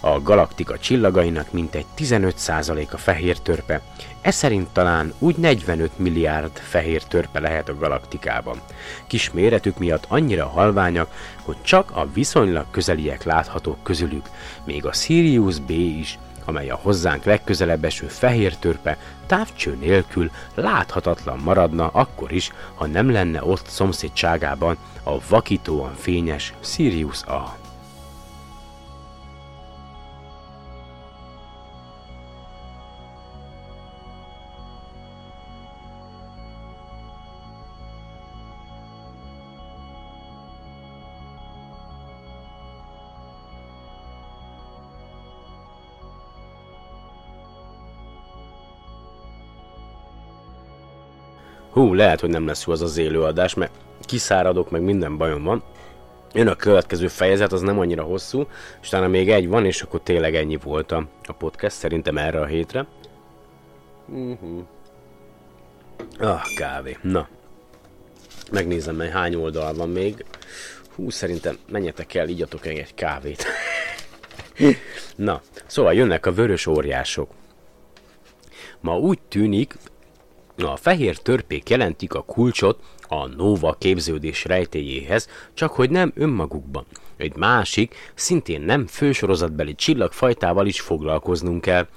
A galaktika csillagainak mintegy 15%-a fehér törpe, ez szerint talán úgy 45 milliárd fehér törpe lehet a galaktikában. Kis méretük miatt annyira halványak, hogy csak a viszonylag közeliek láthatók közülük, még a Sirius B is, amely a hozzánk legközelebb eső fehér törpe távcső nélkül láthatatlan maradna akkor is, ha nem lenne ott szomszédságában a vakítóan fényes Sirius A. Hú, lehet, hogy nem lesz jó az az élőadás, mert kiszáradok, meg minden bajom van. Jön a következő fejezet, az nem annyira hosszú, és utána még egy van, és akkor tényleg ennyi volt a, podcast, szerintem erre a hétre. Uh-huh. Ah, kávé. Na. Megnézem, mely hány oldal van még. Hú, szerintem menjetek el, igyatok egy kávét. Na, szóval jönnek a vörös óriások. Ma úgy tűnik, a fehér törpék jelentik a kulcsot a Nova képződés rejtéjéhez, csak hogy nem önmagukban. Egy másik, szintén nem fősorozatbeli csillagfajtával is foglalkoznunk kell.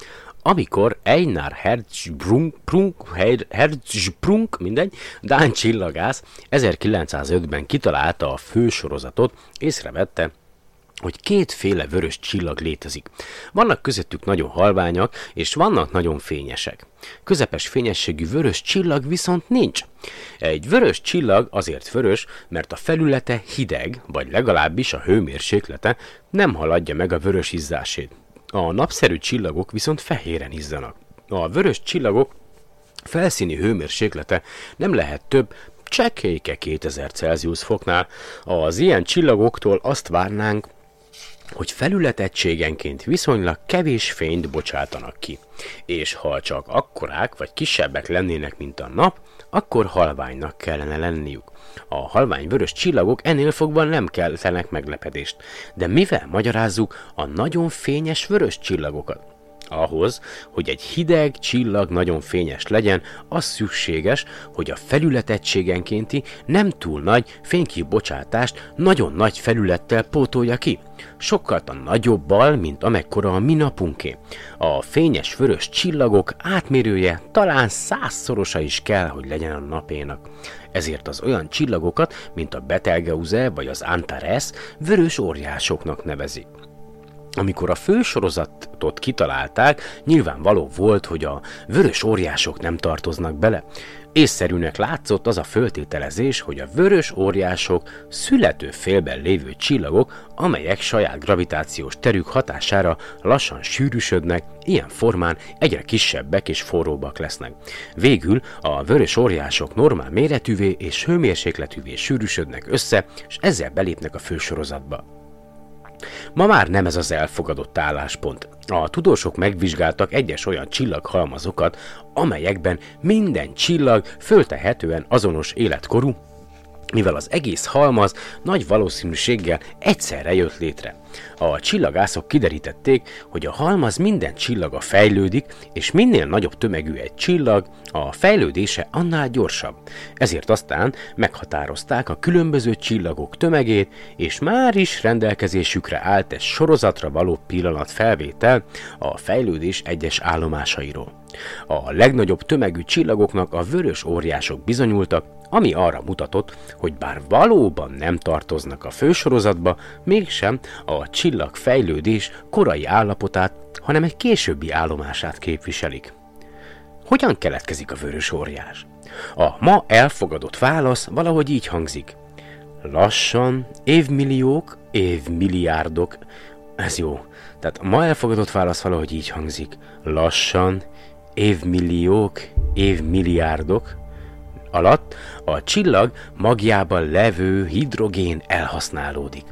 Amikor Einar Hertzsprung, Hertzsprung, mindegy, Dán csillagász 1905-ben kitalálta a fősorozatot, észrevette, hogy kétféle vörös csillag létezik. Vannak közöttük nagyon halványak, és vannak nagyon fényesek. Közepes fényességű vörös csillag viszont nincs. Egy vörös csillag azért vörös, mert a felülete hideg, vagy legalábbis a hőmérséklete nem haladja meg a vörös izzásét. A napszerű csillagok viszont fehéren izzanak. A vörös csillagok felszíni hőmérséklete nem lehet több, csekélyke 2000 Celsius foknál. Az ilyen csillagoktól azt várnánk, hogy felületegységenként viszonylag kevés fényt bocsátanak ki, és ha csak akkorák vagy kisebbek lennének, mint a nap, akkor halványnak kellene lenniük. A halvány vörös csillagok ennél fogva nem keltenek meglepedést, de mivel magyarázzuk a nagyon fényes vörös csillagokat? Ahhoz, hogy egy hideg csillag nagyon fényes legyen, az szükséges, hogy a felületegységenkénti nem túl nagy fénykibocsátást nagyon nagy felülettel pótolja ki. Sokkal a nagyobbal, mint amekkora a mi napunké. A fényes vörös csillagok átmérője talán százszorosa is kell, hogy legyen a napénak. Ezért az olyan csillagokat, mint a Betelgeuse vagy az Antares, vörös óriásoknak nevezik. Amikor a fősorozatot kitalálták, nyilvánvaló volt, hogy a vörös óriások nem tartoznak bele. Észszerűnek látszott az a föltételezés, hogy a vörös óriások születő félben lévő csillagok, amelyek saját gravitációs terük hatására lassan sűrűsödnek, ilyen formán egyre kisebbek és forróbbak lesznek. Végül a vörös óriások normál méretűvé és hőmérsékletűvé sűrűsödnek össze, és ezzel belépnek a fősorozatba. Ma már nem ez az elfogadott álláspont. A tudósok megvizsgáltak egyes olyan csillaghalmazokat, amelyekben minden csillag föltehetően azonos életkorú, mivel az egész halmaz nagy valószínűséggel egyszerre jött létre. A csillagászok kiderítették, hogy a halmaz minden csillaga fejlődik, és minél nagyobb tömegű egy csillag, a fejlődése annál gyorsabb. Ezért aztán meghatározták a különböző csillagok tömegét, és már is rendelkezésükre állt egy sorozatra való pillanat felvétel a fejlődés egyes állomásairól. A legnagyobb tömegű csillagoknak a vörös óriások bizonyultak, ami arra mutatott, hogy bár valóban nem tartoznak a fősorozatba, mégsem a csillag fejlődés korai állapotát, hanem egy későbbi állomását képviselik. Hogyan keletkezik a vörös óriás? A ma elfogadott válasz valahogy így hangzik. Lassan, évmilliók, évmilliárdok, ez jó. Tehát ma elfogadott válasz valahogy így hangzik. Lassan, évmilliók, évmilliárdok alatt a csillag magjában levő hidrogén elhasználódik.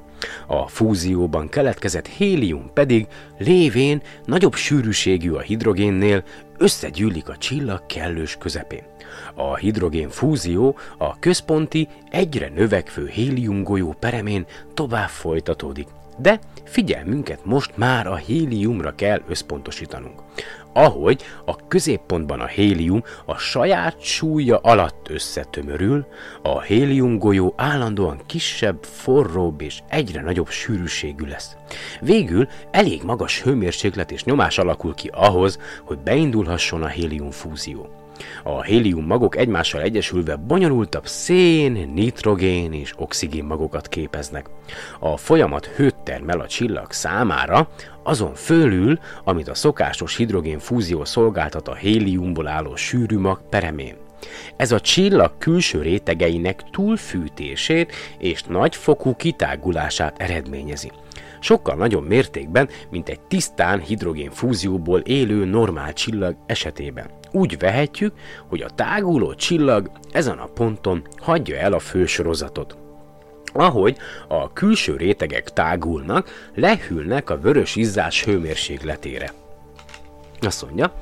A fúzióban keletkezett hélium pedig lévén nagyobb sűrűségű a hidrogénnél összegyűlik a csillag kellős közepén. A hidrogén fúzió a központi, egyre növekvő hélium golyó peremén tovább folytatódik. De figyelmünket most már a héliumra kell összpontosítanunk ahogy a középpontban a hélium a saját súlya alatt összetömörül, a hélium golyó állandóan kisebb, forróbb és egyre nagyobb sűrűségű lesz. Végül elég magas hőmérséklet és nyomás alakul ki ahhoz, hogy beindulhasson a hélium fúzió. A hélium magok egymással egyesülve bonyolultabb szén, nitrogén és oxigén magokat képeznek. A folyamat hőt termel a csillag számára, azon fölül, amit a szokásos hidrogén fúzió szolgáltat a héliumból álló sűrű mag peremén. Ez a csillag külső rétegeinek túlfűtését és nagyfokú kitágulását eredményezi. Sokkal nagyobb mértékben, mint egy tisztán hidrogén fúzióból élő normál csillag esetében. Úgy vehetjük, hogy a táguló csillag ezen a ponton hagyja el a fősorozatot. Ahogy a külső rétegek tágulnak, lehűlnek a vörös izzás hőmérsékletére. Azt mondja,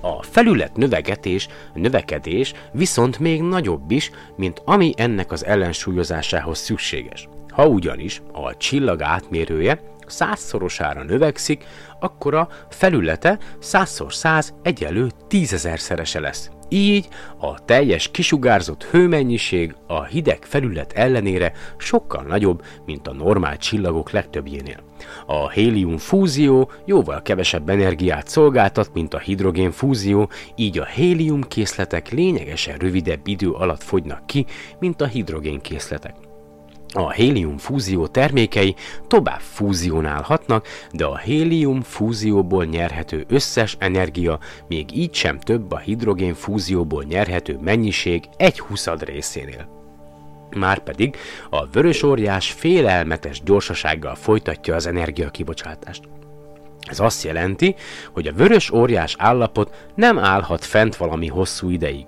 a felület növegetés, növekedés viszont még nagyobb is, mint ami ennek az ellensúlyozásához szükséges. Ha ugyanis a csillag átmérője százszorosára növekszik, akkor a felülete 100x100 egyenlő tízezerszerese lesz. Így a teljes kisugárzott hőmennyiség a hideg felület ellenére sokkal nagyobb, mint a normál csillagok legtöbbjénél. A hélium fúzió jóval kevesebb energiát szolgáltat, mint a hidrogén fúzió, így a hélium készletek lényegesen rövidebb idő alatt fogynak ki, mint a hidrogén készletek. A hélium fúzió termékei tovább fúzionálhatnak, de a hélium fúzióból nyerhető összes energia még így sem több a hidrogén fúzióból nyerhető mennyiség egy huszad részénél. Márpedig a vörös óriás félelmetes gyorsasággal folytatja az energiakibocsátást. Ez azt jelenti, hogy a vörös óriás állapot nem állhat fent valami hosszú ideig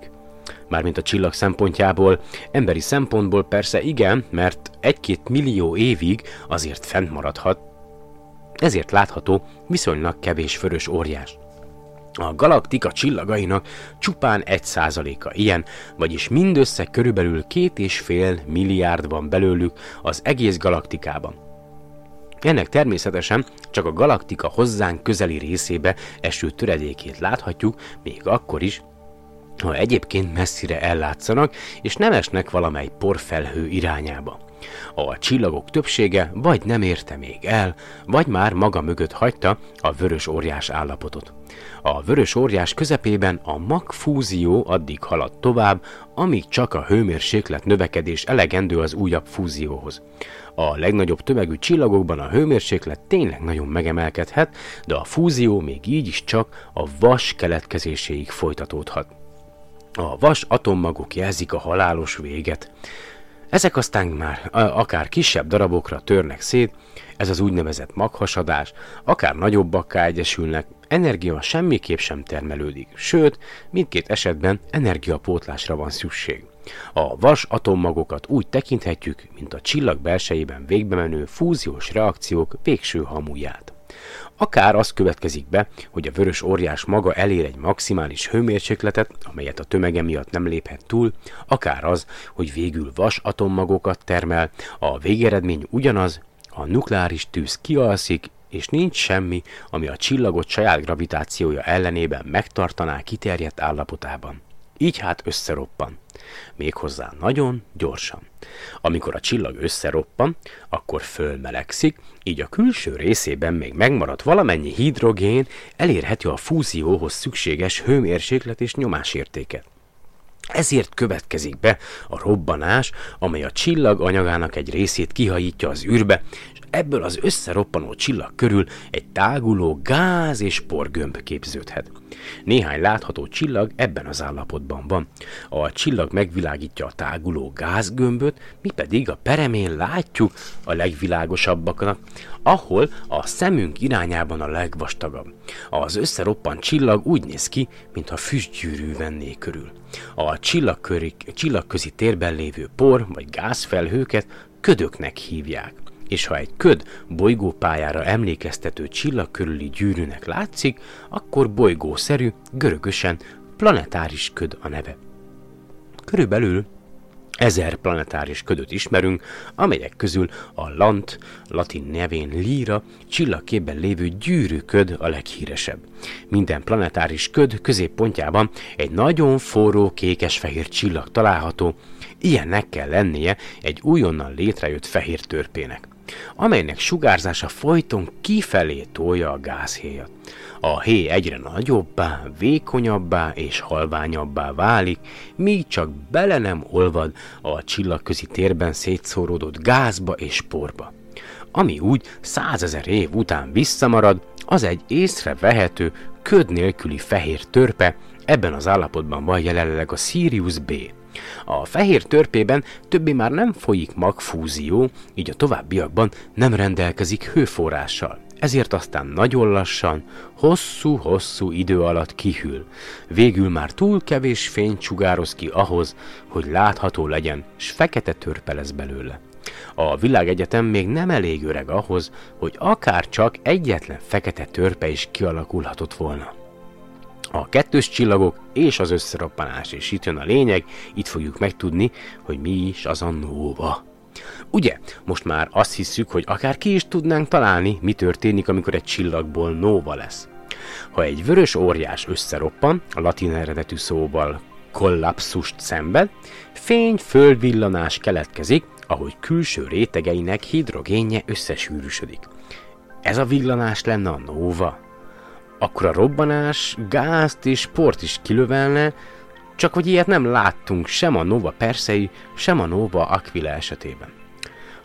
mármint a csillag szempontjából, emberi szempontból persze igen, mert egy-két millió évig azért fent maradhat, ezért látható viszonylag kevés vörös óriás. A galaktika csillagainak csupán egy százaléka ilyen, vagyis mindössze körülbelül két és fél milliárd van belőlük az egész galaktikában. Ennek természetesen csak a galaktika hozzánk közeli részébe eső töredékét láthatjuk, még akkor is, ha egyébként messzire ellátszanak, és nem esnek valamely porfelhő irányába. A csillagok többsége vagy nem érte még el, vagy már maga mögött hagyta a vörös óriás állapotot. A vörös óriás közepében a magfúzió addig halad tovább, amíg csak a hőmérséklet növekedés elegendő az újabb fúzióhoz. A legnagyobb tömegű csillagokban a hőmérséklet tényleg nagyon megemelkedhet, de a fúzió még így is csak a vas keletkezéséig folytatódhat. A vas atommagok jelzik a halálos véget. Ezek aztán már akár kisebb darabokra törnek szét, ez az úgynevezett maghasadás, akár nagyobbakká egyesülnek, energia semmiképp sem termelődik, sőt, mindkét esetben energiapótlásra van szükség. A vas atommagokat úgy tekinthetjük, mint a csillag belsejében végbe menő fúziós reakciók végső hamuját. Akár az következik be, hogy a vörös óriás maga elér egy maximális hőmérsékletet, amelyet a tömege miatt nem léphet túl, akár az, hogy végül vas atommagokat termel, a végeredmény ugyanaz, a nukleáris tűz kialszik, és nincs semmi, ami a csillagot saját gravitációja ellenében megtartaná kiterjedt állapotában. Így hát összeroppan. Méghozzá nagyon gyorsan. Amikor a csillag összeroppan, akkor fölmelegszik, így a külső részében még megmaradt valamennyi hidrogén elérheti a fúzióhoz szükséges hőmérséklet és nyomásértéket. Ezért következik be a robbanás, amely a csillag anyagának egy részét kihajítja az űrbe, és ebből az összeroppanó csillag körül egy táguló gáz és porgömb képződhet. Néhány látható csillag ebben az állapotban van. A csillag megvilágítja a táguló gázgömböt, mi pedig a peremén látjuk a legvilágosabbaknak, ahol a szemünk irányában a legvastagabb. Az összeroppant csillag úgy néz ki, mintha füstgyűrű venné körül. A csillagköri, csillagközi térben lévő por vagy gázfelhőket ködöknek hívják és ha egy köd bolygópályára emlékeztető csillag körüli gyűrűnek látszik, akkor bolygószerű, görögösen planetáris köd a neve. Körülbelül ezer planetáris ködöt ismerünk, amelyek közül a Lant, latin nevén Líra, csillagképben lévő gyűrűköd a leghíresebb. Minden planetáris köd középpontjában egy nagyon forró kékes-fehér csillag található, ilyennek kell lennie egy újonnan létrejött fehér törpének amelynek sugárzása folyton kifelé tolja a gázhéjat. A héj egyre nagyobbá, vékonyabbá és halványabbá válik, míg csak bele nem olvad a csillagközi térben szétszóródott gázba és porba. Ami úgy százezer év után visszamarad, az egy észrevehető, köd nélküli fehér törpe, ebben az állapotban van jelenleg a Sirius B. A fehér törpében többé már nem folyik magfúzió, így a továbbiakban nem rendelkezik hőforrással. Ezért aztán nagyon lassan, hosszú-hosszú idő alatt kihűl. Végül már túl kevés fény sugároz ki ahhoz, hogy látható legyen, s fekete törpe lesz belőle. A világegyetem még nem elég öreg ahhoz, hogy akár csak egyetlen fekete törpe is kialakulhatott volna. A kettős csillagok és az összeroppanás, és itt jön a lényeg, itt fogjuk megtudni, hogy mi is az a nóva. Ugye, most már azt hiszük, hogy akár ki is tudnánk találni, mi történik, amikor egy csillagból nóva lesz. Ha egy vörös óriás összeroppan, a latin eredetű szóval kollapszust szenved, fény-földvillanás keletkezik, ahogy külső rétegeinek hidrogénje összesűrűsödik. Ez a villanás lenne a nóva akkor a robbanás gázt és port is kilövelne, csak hogy ilyet nem láttunk sem a Nova Persei, sem a Nova Aquila esetében.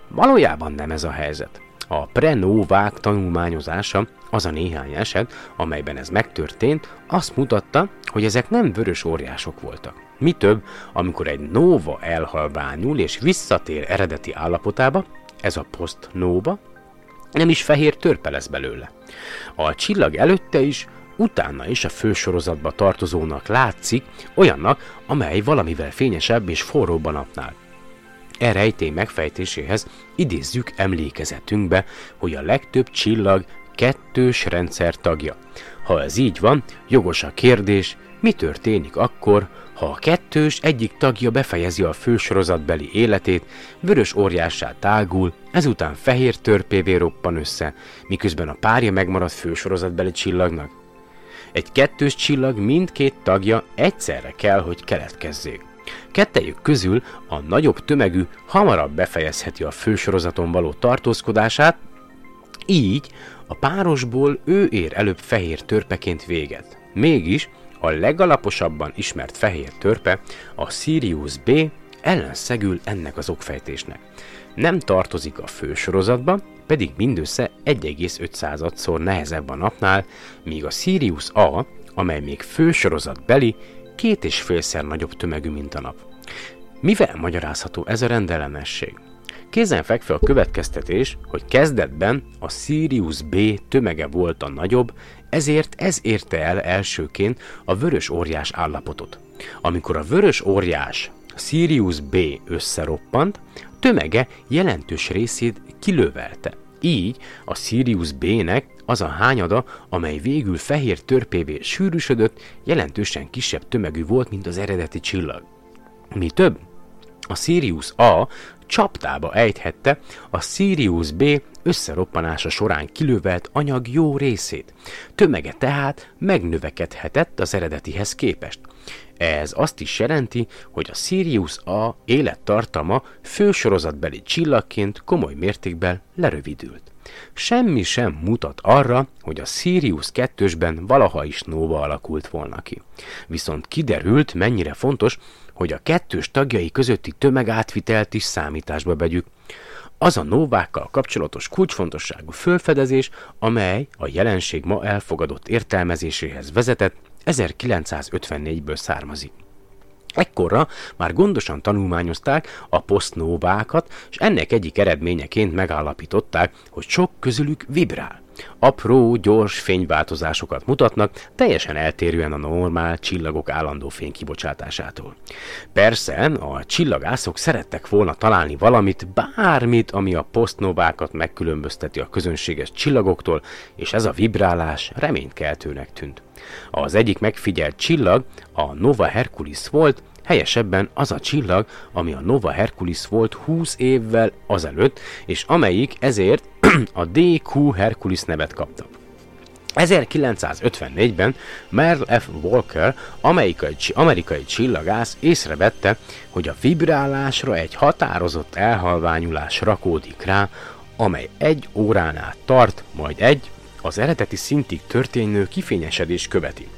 Valójában nem ez a helyzet. A prenovák tanulmányozása, az a néhány eset, amelyben ez megtörtént, azt mutatta, hogy ezek nem vörös óriások voltak. Mi több, amikor egy nova elhalványul és visszatér eredeti állapotába, ez a post-nova, nem is fehér törpe lesz belőle. A csillag előtte is, utána is a fősorozatba tartozónak látszik, olyannak, amely valamivel fényesebb és forróbb a napnál. E rejtély megfejtéséhez idézzük emlékezetünkbe, hogy a legtöbb csillag kettős rendszer tagja. Ha ez így van, jogos a kérdés, mi történik akkor, ha a kettős egyik tagja befejezi a fősorozatbeli életét, vörös óriássá tágul, ezután fehér törpévé roppan össze, miközben a párja megmarad fősorozatbeli csillagnak? Egy kettős csillag mindkét tagja egyszerre kell, hogy keletkezzék. Kettejük közül a nagyobb tömegű hamarabb befejezheti a fősorozaton való tartózkodását, így a párosból ő ér előbb fehér törpeként véget. Mégis a legalaposabban ismert fehér törpe, a Sirius B ellenszegül ennek az okfejtésnek. Nem tartozik a fősorozatba, pedig mindössze 1,5-szor nehezebb a napnál, míg a Sirius A, amely még fősorozat beli, két és félszer nagyobb tömegű, mint a nap. Mivel magyarázható ez a rendellenesség? Kézen fekve a következtetés, hogy kezdetben a Sirius B tömege volt a nagyobb, ezért ez érte el elsőként a vörös óriás állapotot. Amikor a vörös óriás Sirius B összeroppant, tömege jelentős részét kilövelte. Így a Sirius B-nek az a hányada, amely végül fehér törpévé sűrűsödött, jelentősen kisebb tömegű volt, mint az eredeti csillag. Mi több, a Sirius A csaptába ejthette a Sirius B összeroppanása során kilövelt anyag jó részét. Tömege tehát megnövekedhetett az eredetihez képest. Ez azt is jelenti, hogy a Sirius A élettartama fősorozatbeli csillagként komoly mértékben lerövidült. Semmi sem mutat arra, hogy a Sirius 2-ben valaha is Nova alakult volna ki. Viszont kiderült, mennyire fontos, hogy a kettős tagjai közötti tömegátvitelt is számításba vegyük. Az a novákkal kapcsolatos kulcsfontosságú fölfedezés, amely a jelenség ma elfogadott értelmezéséhez vezetett, 1954-ből származik. Ekkorra már gondosan tanulmányozták a posztnóvákat, és ennek egyik eredményeként megállapították, hogy sok közülük vibrál. Apró, gyors fényváltozásokat mutatnak, teljesen eltérően a normál csillagok állandó fénykibocsátásától. Persze, a csillagászok szerettek volna találni valamit, bármit, ami a posztnovákat megkülönbözteti a közönséges csillagoktól, és ez a vibrálás reménykeltőnek tűnt. Az egyik megfigyelt csillag a Nova Herculis volt, helyesebben az a csillag, ami a Nova Herculis volt 20 évvel azelőtt, és amelyik ezért a DQ Hercules nevet kapta. 1954-ben Merle F. Walker, amerikai, amerikai csillagász észrevette, hogy a vibrálásra egy határozott elhalványulás rakódik rá, amely egy órán át tart, majd egy, az eredeti szintig történő kifényesedés követi.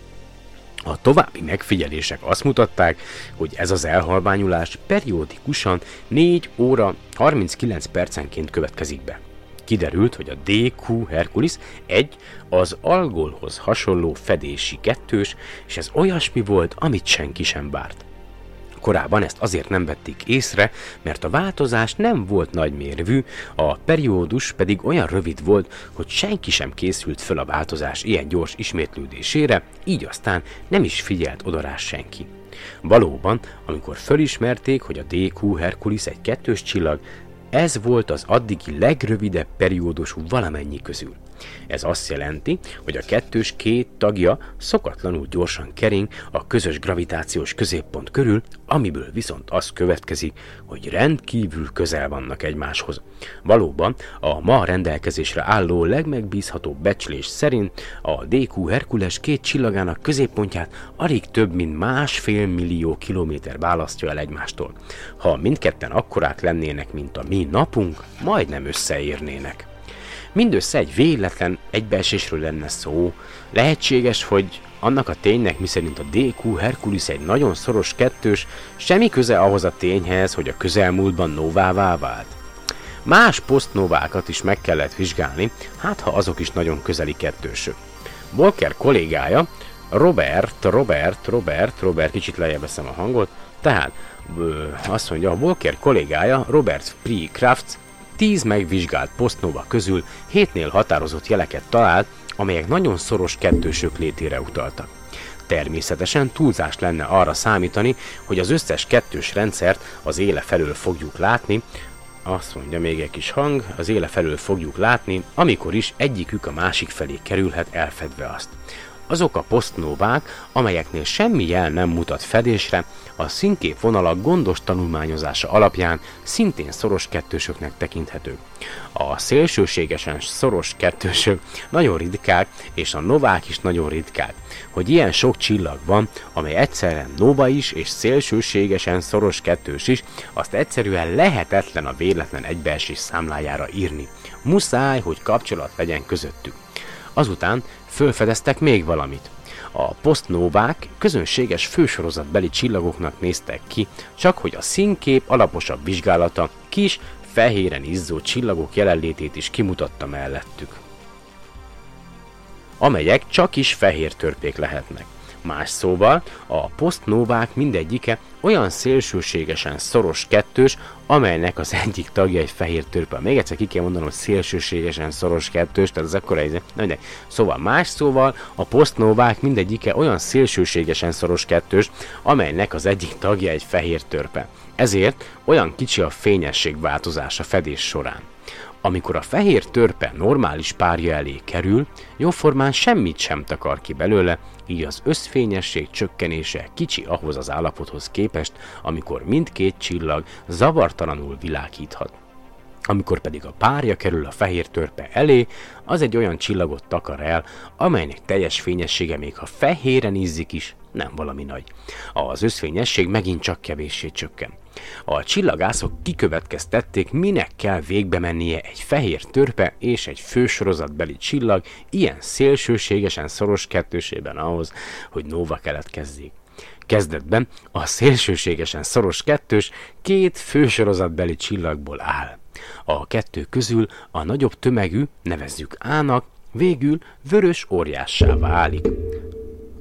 A további megfigyelések azt mutatták, hogy ez az elhalványulás periódikusan 4 óra 39 percenként következik be. Kiderült, hogy a DQ Hercules egy az algolhoz hasonló fedési kettős, és ez olyasmi volt, amit senki sem várt. Korábban ezt azért nem vették észre, mert a változás nem volt nagymérvű, a periódus pedig olyan rövid volt, hogy senki sem készült föl a változás ilyen gyors ismétlődésére, így aztán nem is figyelt oda rá senki. Valóban, amikor fölismerték, hogy a DQ Hercules egy kettős csillag, ez volt az addigi legrövidebb periódusú valamennyi közül. Ez azt jelenti, hogy a kettős két tagja szokatlanul gyorsan kering a közös gravitációs középpont körül, amiből viszont az következik, hogy rendkívül közel vannak egymáshoz. Valóban a ma rendelkezésre álló legmegbízhatóbb becslés szerint a DQ Herkules két csillagának középpontját alig több mint másfél millió kilométer választja el egymástól. Ha mindketten akkorák lennének, mint a mi napunk, majdnem összeérnének mindössze egy véletlen egybeesésről lenne szó. Lehetséges, hogy annak a ténynek, miszerint a DQ Hercules egy nagyon szoros kettős, semmi köze ahhoz a tényhez, hogy a közelmúltban novává vált. Más posztnovákat is meg kellett vizsgálni, hát ha azok is nagyon közeli kettősök. Walker kollégája, Robert, Robert, Robert, Robert, kicsit lejjebb veszem a hangot, tehát ö, azt mondja, a Walker kollégája, Robert Pre Crafts 10 megvizsgált posztnova közül 7-nél határozott jeleket talált, amelyek nagyon szoros kettősök létére utaltak. Természetesen túlzás lenne arra számítani, hogy az összes kettős rendszert az éle felől fogjuk látni, azt mondja még egy kis hang, az éle felől fogjuk látni, amikor is egyikük a másik felé kerülhet elfedve azt. Azok a posztnóvák, amelyeknél semmi jel nem mutat fedésre, a színkép vonalak gondos tanulmányozása alapján szintén szoros kettősöknek tekinthetők. A szélsőségesen szoros kettősök nagyon ritkák, és a novák is nagyon ritkák. Hogy ilyen sok csillag van, amely egyszerűen nova is és szélsőségesen szoros kettős is, azt egyszerűen lehetetlen a véletlen egybeesés számlájára írni. Muszáj, hogy kapcsolat legyen közöttük. Azután fölfedeztek még valamit. A posztnóvák közönséges fősorozatbeli csillagoknak néztek ki, csak hogy a színkép alaposabb vizsgálata kis, fehéren izzó csillagok jelenlétét is kimutatta mellettük amelyek csak is fehér törpék lehetnek. Más szóval, a posztnóvák mindegyike olyan szélsőségesen szoros kettős, amelynek az egyik tagja egy fehér törpe. Még egyszer ki kell mondanom, hogy szélsőségesen szoros kettős, tehát az akkor egy... Na, Szóval más szóval, a posztnóvák mindegyike olyan szélsőségesen szoros kettős, amelynek az egyik tagja egy fehér törpe. Ezért olyan kicsi a fényesség változása fedés során. Amikor a fehér törpe normális párja elé kerül, jóformán semmit sem takar ki belőle, így az összfényesség csökkenése kicsi ahhoz az állapothoz képest, amikor mindkét csillag zavartalanul világíthat. Amikor pedig a párja kerül a fehér törpe elé, az egy olyan csillagot takar el, amelynek teljes fényessége még ha fehéren ízzik is, nem valami nagy. Az összfényesség megint csak kevéssé csökken. A csillagászok kikövetkeztették, minek kell végbe mennie egy fehér törpe és egy fősorozatbeli csillag ilyen szélsőségesen szoros kettősében ahhoz, hogy Nova keletkezzék. Kezdetben a szélsőségesen szoros kettős két fősorozatbeli csillagból áll. A kettő közül a nagyobb tömegű, nevezzük A-nak, végül vörös óriássá válik.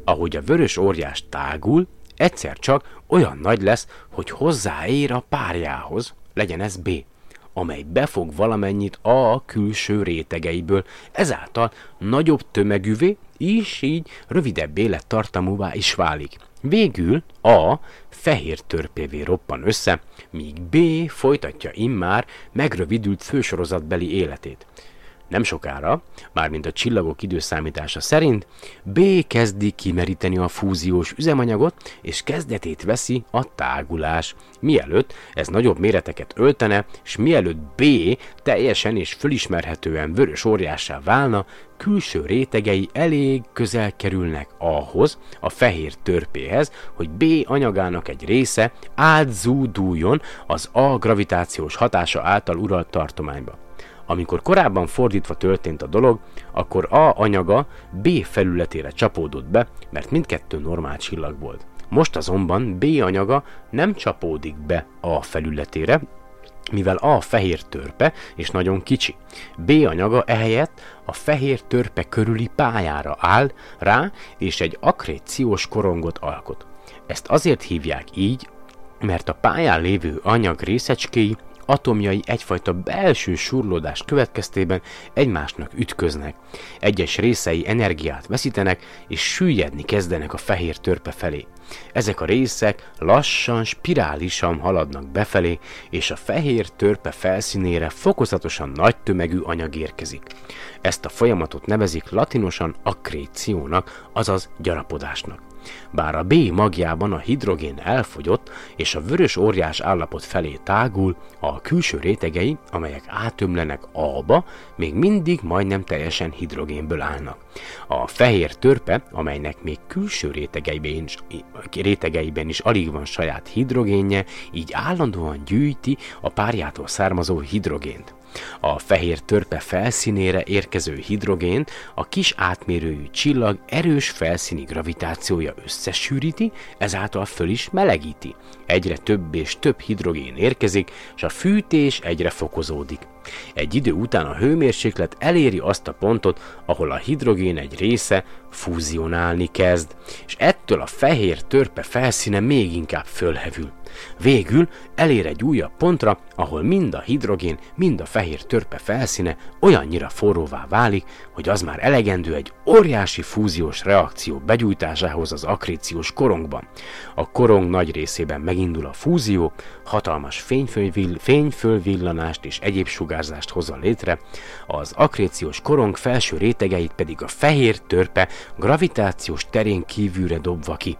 Ahogy a vörös óriás tágul, egyszer csak olyan nagy lesz, hogy hozzáér a párjához, legyen ez B, amely befog valamennyit A külső rétegeiből, ezáltal nagyobb tömegűvé, és így rövidebb élettartamúvá is válik. Végül A fehér törpévé roppan össze, míg B folytatja immár megrövidült fősorozatbeli életét. Nem sokára, mármint a csillagok időszámítása szerint, B kezdi kimeríteni a fúziós üzemanyagot, és kezdetét veszi a tágulás. Mielőtt ez nagyobb méreteket öltene, és mielőtt B teljesen és fölismerhetően vörös óriássá válna, külső rétegei elég közel kerülnek ahhoz, a fehér törpéhez, hogy B anyagának egy része átzúduljon az A gravitációs hatása által uralt tartományba. Amikor korábban fordítva történt a dolog, akkor A anyaga B felületére csapódott be, mert mindkettő normál csillag volt. Most azonban B anyaga nem csapódik be A felületére, mivel A fehér törpe és nagyon kicsi. B anyaga ehelyett a fehér törpe körüli pályára áll rá, és egy akréciós korongot alkot. Ezt azért hívják így, mert a pályán lévő anyag részecskéi atomjai egyfajta belső surlódás következtében egymásnak ütköznek. Egyes részei energiát veszítenek, és süllyedni kezdenek a fehér törpe felé. Ezek a részek lassan, spirálisan haladnak befelé, és a fehér törpe felszínére fokozatosan nagy tömegű anyag érkezik. Ezt a folyamatot nevezik latinosan akkréciónak, azaz gyarapodásnak. Bár a B magjában a hidrogén elfogyott, és a vörös óriás állapot felé tágul, a külső rétegei, amelyek átömlenek A-ba, még mindig majdnem teljesen hidrogénből állnak. A fehér törpe, amelynek még külső rétegeiben is, rétegeiben is alig van saját hidrogénje, így állandóan gyűjti a párjától származó hidrogént. A fehér törpe felszínére érkező hidrogént a kis átmérőjű csillag erős felszíni gravitációja összesűríti, ezáltal föl is melegíti. Egyre több és több hidrogén érkezik, és a fűtés egyre fokozódik. Egy idő után a hőmérséklet eléri azt a pontot, ahol a hidrogén egy része fúzionálni kezd, és ettől a fehér törpe felszíne még inkább fölhevül. Végül elér egy újabb pontra, ahol mind a hidrogén, mind a fehér törpe felszíne olyannyira forróvá válik, hogy az már elegendő egy óriási fúziós reakció begyújtásához az akréciós korongban. A korong nagy részében megindul a fúzió, hatalmas fényfölvillanást és egyéb sugárzást hozza létre, az akréciós korong felső rétegeit pedig a fehér törpe gravitációs terén kívülre dobva ki.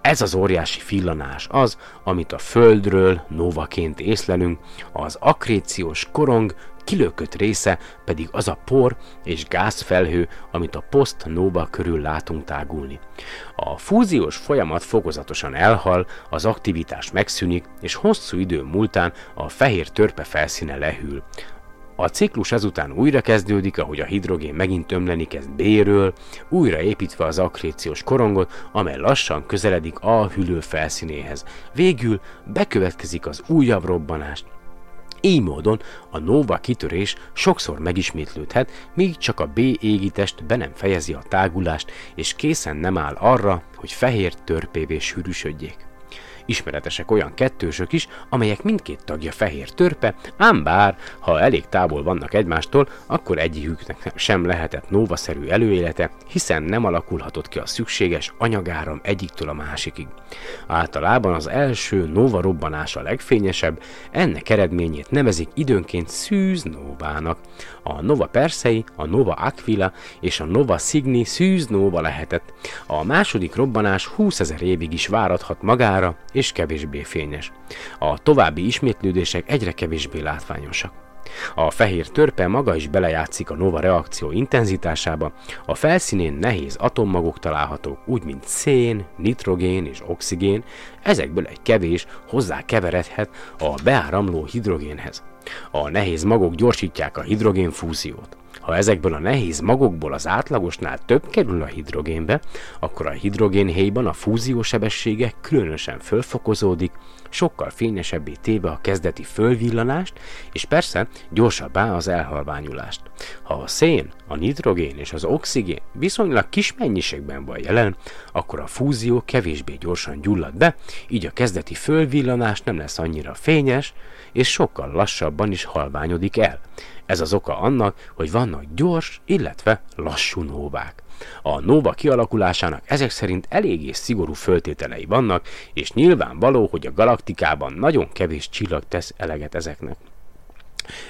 Ez az óriási fillanás az, amit a Földről novaként észlelünk, az akréciós korong kilökött része pedig az a por és gázfelhő, amit a post-nova körül látunk tágulni. A fúziós folyamat fokozatosan elhal, az aktivitás megszűnik, és hosszú idő múltán a fehér törpe felszíne lehűl. A ciklus ezután újra kezdődik, ahogy a hidrogén megint ömleni kezd B-ről, újra építve az akréciós korongot, amely lassan közeledik A hűlő felszínéhez. Végül bekövetkezik az újabb robbanás, így módon a nova kitörés sokszor megismétlődhet, míg csak a B égitest be nem fejezi a tágulást, és készen nem áll arra, hogy fehér törpévé sűrűsödjék. Ismeretesek olyan kettősök is, amelyek mindkét tagja fehér törpe, ám bár, ha elég távol vannak egymástól, akkor egyiküknek sem lehetett nóvaszerű előélete, hiszen nem alakulhatott ki a szükséges anyagáram egyiktől a másikig. Általában az első nóva robbanás a legfényesebb, ennek eredményét nevezik időnként szűz nóvának. A Nova Persei, a Nova Aquila és a Nova Signi szűz nóva lehetett. A második robbanás 20 ezer évig is várathat magára, és kevésbé fényes. A további ismétlődések egyre kevésbé látványosak. A fehér törpe maga is belejátszik a nova reakció intenzitásába, a felszínén nehéz atommagok találhatók, úgy mint szén, nitrogén és oxigén, ezekből egy kevés hozzá keveredhet a beáramló hidrogénhez. A nehéz magok gyorsítják a hidrogénfúziót. Ha ezekből a nehéz magokból az átlagosnál több kerül a hidrogénbe, akkor a hidrogén héjban a fúzió sebessége különösen fölfokozódik, sokkal fényesebbé téve a kezdeti fölvillanást, és persze gyorsabbá az elhalványulást. Ha a szén, a nitrogén és az oxigén viszonylag kis mennyiségben van jelen, akkor a fúzió kevésbé gyorsan gyullad be, így a kezdeti fölvillanás nem lesz annyira fényes, és sokkal lassabban is halványodik el. Ez az oka annak, hogy vannak gyors, illetve lassú nóvák. A nóva kialakulásának ezek szerint eléggé szigorú föltételei vannak, és nyilvánvaló, hogy a galaktikában nagyon kevés csillag tesz eleget ezeknek.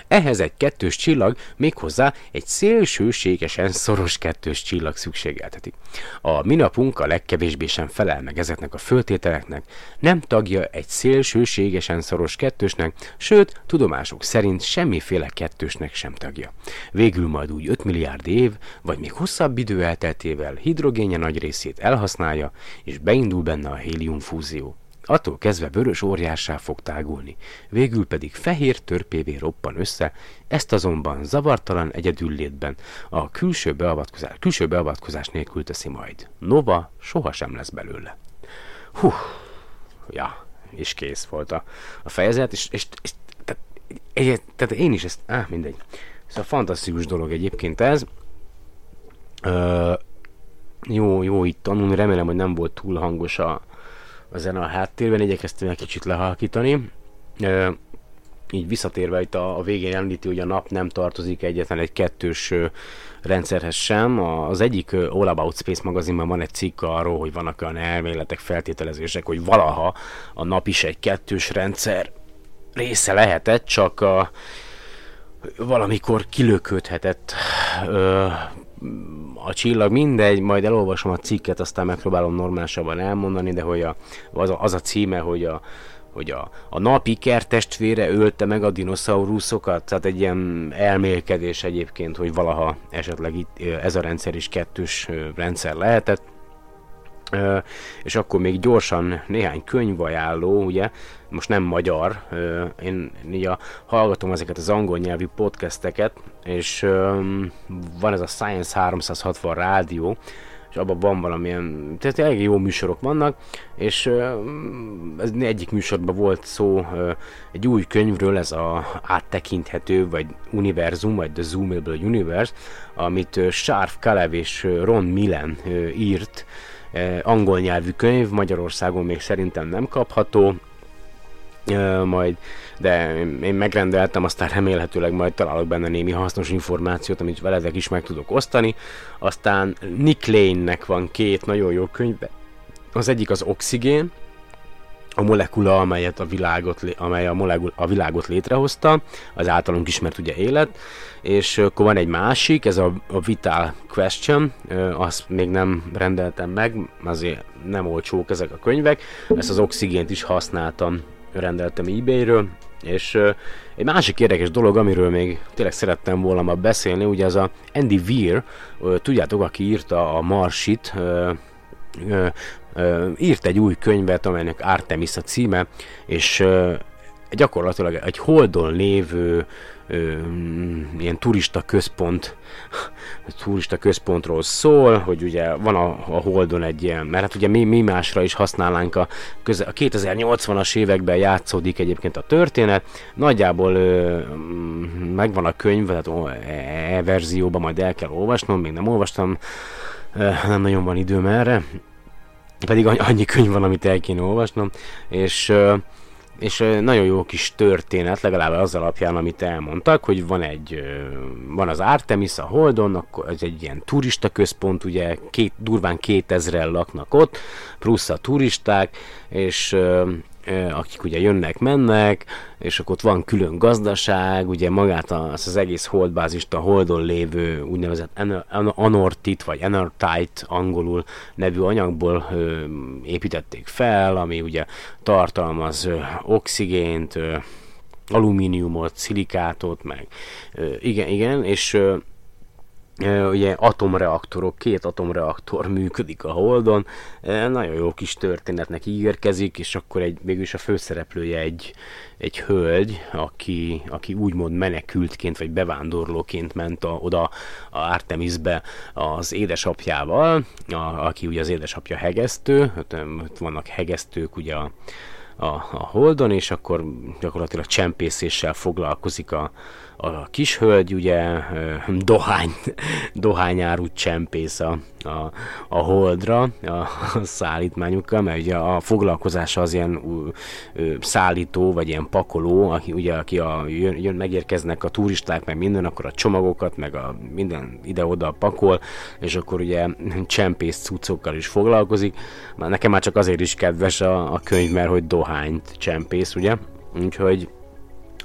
Ehhez egy kettős csillag, méghozzá egy szélsőségesen szoros kettős csillag szükségeltetik. A minapunk a legkevésbé sem felel meg ezeknek a föltételeknek, nem tagja egy szélsőségesen szoros kettősnek, sőt, tudomások szerint semmiféle kettősnek sem tagja. Végül majd úgy 5 milliárd év, vagy még hosszabb idő elteltével hidrogénje nagy részét elhasználja, és beindul benne a héliumfúzió. Attól kezdve vörös óriássá fog tágulni, végül pedig fehér törpévé roppan össze, ezt azonban zavartalan egyedüllétben a külső beavatkozás, külső beavatkozás nélkül teszi majd. Nova sohasem lesz belőle. Hú, ja, és kész volt a, a fejezet, és, és, és tehát, tehát én is ezt, áh, mindegy. A fantasztikus dolog egyébként ez. Ö, jó, jó itt tanulni, remélem, hogy nem volt túl hangos a, a zene a háttérben, igyekeztem egy kicsit lehalkítani. E, így visszatérve itt a, a végén említi, hogy a nap nem tartozik egyetlen egy kettős rendszerhez sem. Az egyik All About Space magazinban van egy cikk arról, hogy vannak olyan elméletek, feltételezések, hogy valaha a nap is egy kettős rendszer része lehetett, csak a, valamikor kilöködhetett ö, a csillag, mindegy, majd elolvasom a cikket, aztán megpróbálom normálisabban elmondani, de hogy a, az, a, az a címe, hogy a, hogy a, a napi kertestvére ölte meg a dinoszauruszokat, tehát egy ilyen elmélkedés egyébként, hogy valaha esetleg itt ez a rendszer is kettős rendszer lehetett. És akkor még gyorsan néhány könyvajánló, ugye, most nem magyar, én így a, hallgatom ezeket az angol nyelvű podcasteket, és van ez a Science 360 rádió, és abban van valamilyen, tehát elég jó műsorok vannak, és ez egyik műsorban volt szó egy új könyvről, ez a áttekinthető, vagy univerzum, vagy The Zoomable Universe, amit Sharf Kalev és Ron Millen írt, angol nyelvű könyv, Magyarországon még szerintem nem kapható, majd, de én megrendeltem, aztán remélhetőleg majd találok benne némi hasznos információt, amit veletek is meg tudok osztani. Aztán Nick Lane-nek van két nagyon jó könyve. Az egyik az Oxigén, a molekula, amelyet a világot, amely a, molekula, a világot létrehozta, az általunk ismert ugye élet, és akkor van egy másik, ez a, a Vital Question, azt még nem rendeltem meg, azért nem olcsók ezek a könyvek, ezt az oxigént is használtam rendeltem eBay-ről, és uh, egy másik érdekes dolog, amiről még tényleg szerettem volna ma beszélni, ugye az a Andy Weir, tudjátok, aki írta a Marsit, írt egy új könyvet, amelynek Artemis a címe, és gyakorlatilag egy holdon lévő ö, ilyen turista központ, turista központról szól, hogy ugye van a, a Holdon egy ilyen, mert hát ugye mi, mi másra is használnánk a, köze, a 2080-as években játszódik egyébként a történet, nagyjából ö, megvan a könyv, tehát e-verzióban majd el kell olvasnom, még nem olvastam, nem nagyon van időm erre, pedig annyi könyv van, amit el kéne olvasnom, és és nagyon jó kis történet, legalább az alapján, amit elmondtak, hogy van egy, van az Artemis a Holdon, akkor ez egy ilyen turista központ, ugye két, durván 2000 laknak ott, plusz a turisták, és akik ugye jönnek, mennek, és akkor ott van külön gazdaság, ugye magát az, az egész holdbázist a holdon lévő úgynevezett anortit, vagy anortite angolul nevű anyagból építették fel, ami ugye tartalmaz oxigént, alumíniumot, szilikátot, meg igen, igen, és ugye atomreaktorok, két atomreaktor működik a Holdon, nagyon jó kis történetnek ígérkezik, és akkor egy, mégis a főszereplője egy, egy hölgy, aki, aki úgymond menekültként vagy bevándorlóként ment a, oda a Artemisbe az édesapjával, a, aki ugye az édesapja hegesztő, ott, ott vannak hegesztők ugye a, a, a Holdon, és akkor gyakorlatilag csempészéssel foglalkozik a, a kis hölgy ugye dohány, dohányáru csempész a, a, a holdra a, szállítmányukkal, mert ugye a foglalkozása az ilyen szállító, vagy ilyen pakoló, aki, ugye, aki a, jön, jön, megérkeznek a turisták, meg minden, akkor a csomagokat, meg a minden ide-oda pakol, és akkor ugye csempész cuccokkal is foglalkozik. Már nekem már csak azért is kedves a, a könyv, mert hogy dohányt csempész, ugye? Úgyhogy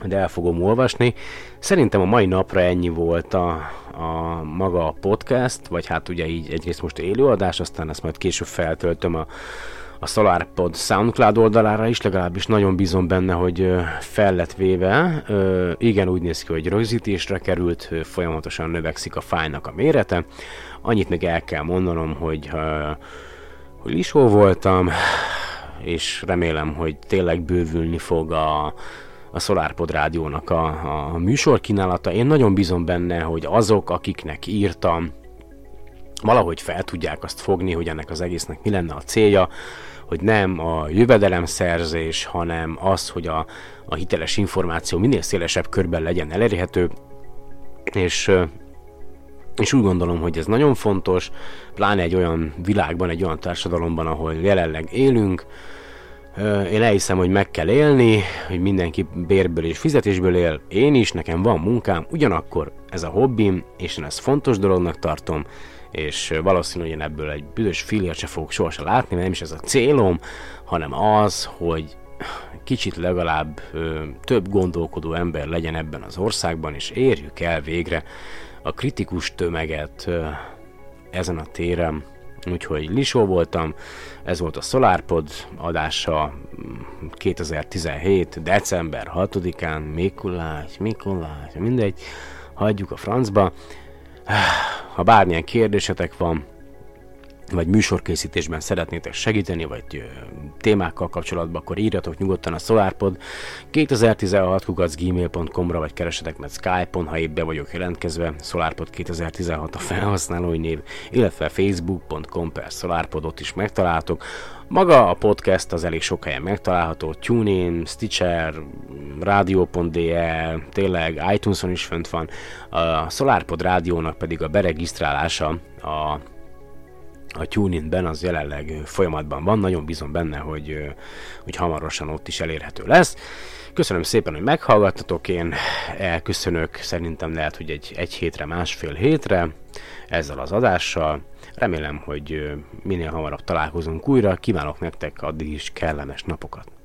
de el fogom olvasni. Szerintem a mai napra ennyi volt a, a maga a podcast, vagy hát ugye így egyrészt most élőadás, aztán ezt majd később feltöltöm a, a SolarPod SoundCloud oldalára is, legalábbis nagyon bízom benne, hogy fel lett véve. Igen, úgy néz ki, hogy rögzítésre került, folyamatosan növekszik a fájnak a mérete. Annyit még el kell mondanom, hogy, hogy lisó voltam, és remélem, hogy tényleg bővülni fog a, a SolarPod rádiónak a, a műsor kínálata. Én nagyon bízom benne, hogy azok, akiknek írtam, valahogy fel tudják azt fogni, hogy ennek az egésznek mi lenne a célja, hogy nem a jövedelemszerzés, hanem az, hogy a, a hiteles információ minél szélesebb körben legyen elérhető, és és úgy gondolom, hogy ez nagyon fontos, pláne egy olyan világban, egy olyan társadalomban, ahol jelenleg élünk, én elhiszem, hogy meg kell élni, hogy mindenki bérből és fizetésből él, én is, nekem van munkám, ugyanakkor ez a hobbim, és én ezt fontos dolognak tartom, és valószínű, hogy én ebből egy büdös fillért se fogok sohasem látni, mert nem is ez a célom, hanem az, hogy kicsit legalább ö, több gondolkodó ember legyen ebben az országban, és érjük el végre a kritikus tömeget ö, ezen a téren, Úgyhogy Lisó voltam, ez volt a SolarPod adása 2017. december 6-án, Mikulás, Mikulás, mindegy, hagyjuk a francba. Ha bármilyen kérdésetek van, vagy műsorkészítésben szeretnétek segíteni, vagy témákkal kapcsolatban, akkor írjatok nyugodtan a SolarPod 2016 gmail.com-ra, vagy keresetek meg Skype-on, ha épp vagyok jelentkezve, SolarPod 2016 a felhasználói név, illetve facebook.com per SolarPod, ott is megtaláltok. Maga a podcast az elég sok helyen megtalálható, TuneIn, Stitcher, Radio.de, tényleg iTunes-on is fönt van. A SolarPod rádiónak pedig a beregisztrálása a a TuneIn-ben az jelenleg folyamatban van, nagyon bízom benne, hogy, hogy hamarosan ott is elérhető lesz. Köszönöm szépen, hogy meghallgattatok, én elköszönök, szerintem lehet, hogy egy, egy hétre, másfél hétre ezzel az adással. Remélem, hogy minél hamarabb találkozunk újra, kívánok nektek addig is kellemes napokat.